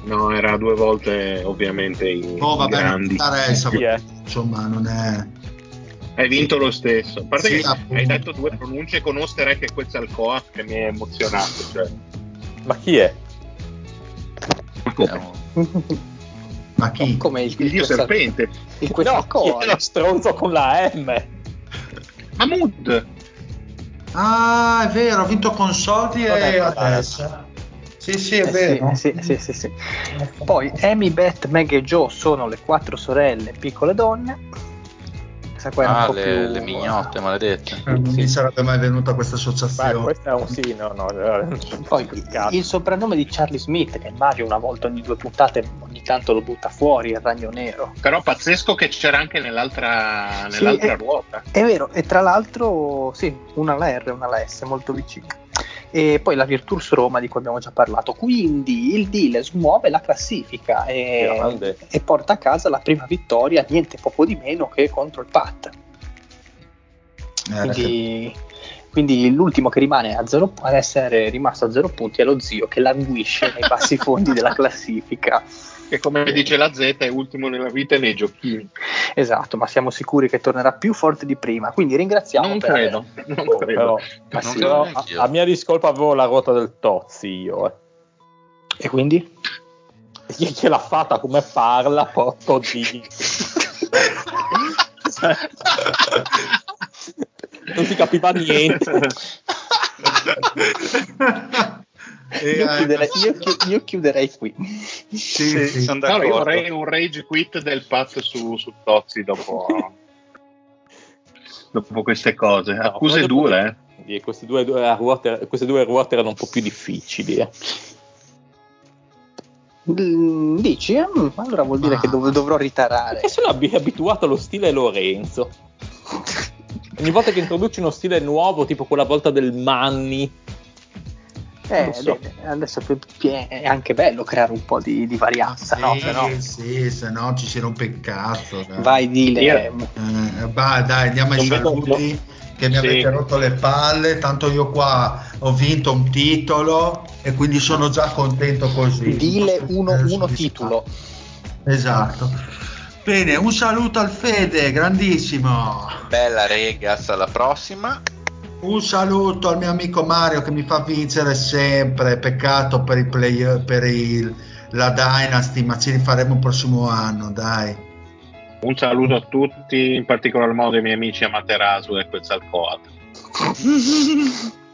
no, era due volte ovviamente i,
Oh, vabbè,
grandi.
interessa.
Chi è?
Insomma, non è.
Hai vinto lo stesso. A parte
Sì,
che
appunto.
hai detto due pronunce con Osterek e Quetzalcoatl che mi è emozionato. Cioè.
Ma chi è?
Eh, (laughs)
Ma chi?
come il,
Il dio
questa-
serpente.
il
No, è
Quetzalcoatl.
lo stronzo con la M?
Mahmood.
Ah, è vero, ha vinto con soldi e adesso. Sì, sì, è
Eh,
vero.
sì, sì, sì, sì, sì. Poi Amy, Beth, Meg e Joe sono le quattro sorelle piccole donne. Questa qua
Ah,
po'
le,
più-
le mignotte maledette.
Eh, Non mi sarebbe mai venuta questa
Beh,
associazione.
questo è un sì, no, no. eh,
Poi il soprannome di Charlie Smith, che Mario una volta ogni due puntate ogni tanto lo butta fuori, il ragno nero.
Però pazzesco che c'era anche nell'altra,
Sì,
nell'altra
eh.
ruota.
È vero, e tra l'altro, sì, una alla R e una alla S, molto vicina. E poi la Virtus Roma di cui abbiamo già parlato. Quindi il deal smuove la classifica e, e porta a casa la prima vittoria, niente poco di meno che contro il Pat.
Eh,
Quindi, quindi l'ultimo che rimane a zero, ad essere rimasto a zero punti è lo zio che languisce nei bassi fondi della (laughs) classifica.
Che come dice la Z è ultimo nella vita e nei giochini.
Esatto, ma siamo sicuri che tornerà più forte di prima. Quindi ringraziamo.
Non
per-
credo, non credo.
Però,
Ma
Non
sì,
credo
però,
neanch'io.
a, a mia discolpa avevo la ruota del Tozzi io. eh.
E quindi? (laughs)
chi, chi l'ha fatta come parla, porco dio. (laughs) non si capiva niente. (laughs)
io, chiuderei, io, io, chiuderei qui.
Sì, sì, sì.
Sono vorrei un rage quit del Pat su, su Tozzi dopo, (laughs) dopo queste cose. Accuse no, dure.
Eh. Queste due, due ruote, queste due ruote erano un po' più difficili. Eh.
Mm, dici? Mm, allora vuol dire ah. che dov- dovrò ritarare.
Perché sono abituato allo stile Lorenzo. (laughs) Ogni volta che introduci uno stile nuovo, tipo quella volta del Manni,
eh, so. adesso è anche bello creare un po' di, di varianza,
sì,
no?
Se no, sì, se no ci si rompe il cazzo.
Dai. Vai, dile.
Eh, bah, dai, andiamo ai saluti. Che mi sì. avete rotto le palle, tanto io qua ho vinto un titolo e quindi sono già contento così.
Dile uno, uno titolo.
Esatto. Bene, un saluto al Fede, grandissimo.
Bella regas, alla prossima.
Un saluto al mio amico Mario che mi fa vincere sempre. Peccato per, il play, per il, la Dynasty, ma ci rifaremo il prossimo anno, dai.
Un saluto a tutti, in particolar modo ai miei amici a Materasu e Quetzalcoatl.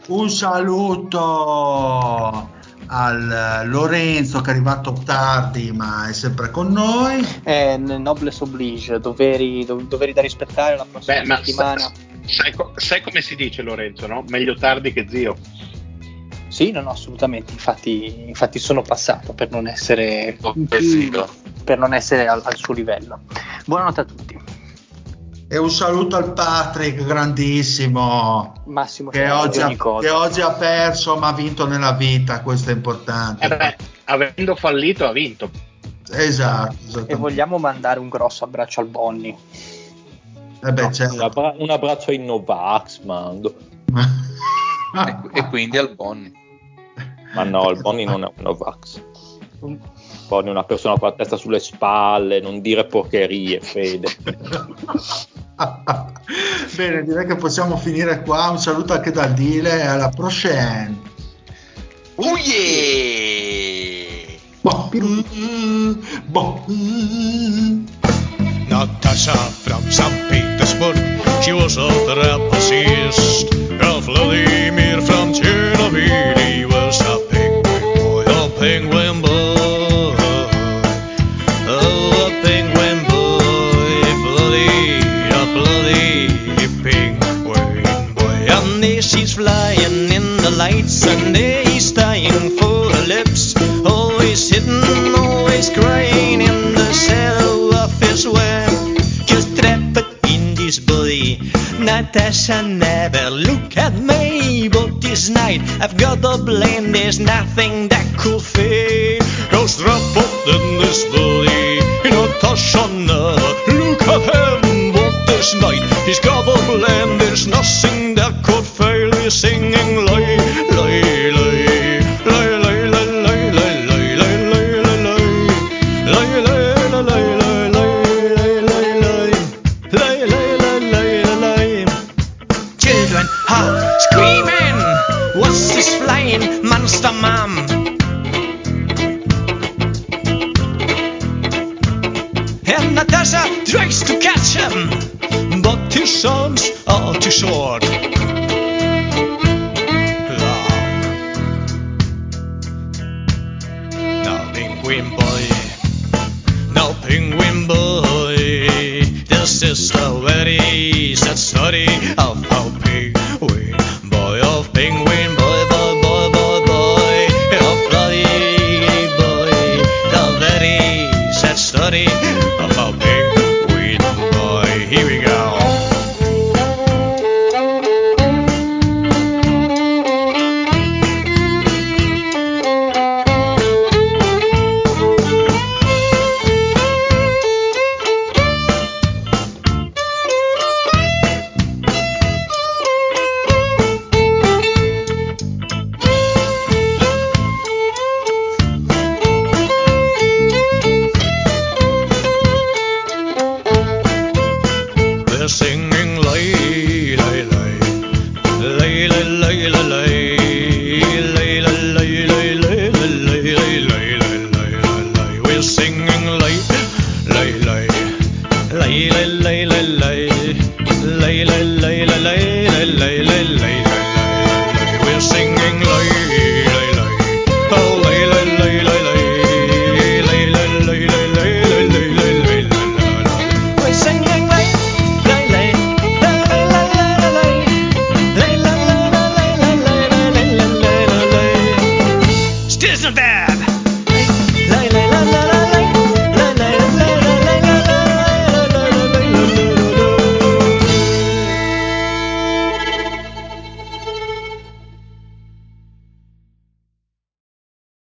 Un saluto al Lorenzo che è arrivato tardi ma è sempre con noi.
Eh, noblesse oblige, doveri, doveri da rispettare la prossima Beh, settimana. Sa,
sai, sai, come si dice Lorenzo, no? Meglio tardi che zio.
Sì, no, no, assolutamente. Infatti, infatti sono passato per non essere, per non essere al, al suo livello. Buonanotte a tutti.
E un saluto al Patrick, grandissimo.
Massimo
che oggi, ha, che oggi, ha, perso ma ha vinto nella vita, questo è importante.
Eh beh, avendo fallito ha vinto.
Esatto.
E vogliamo mandare un grosso abbraccio al Bonnie.
Eh beh, no, certo.
un, abbra- un, abbraccio ai Novax, mando. (laughs)
e, e, quindi al Bonnie.
Ma no, il Bonnie non è un Novax. Bonnie è una persona con la testa sulle spalle, non dire porcherie, Fede. (laughs)
Bene, direi che possiamo finire qua. Un saluto anche dal Dile e alla prossima.
Oh yeah!
Boh. Boh. Natasha from St. Petersburg, she was a trapezist. Vladimir from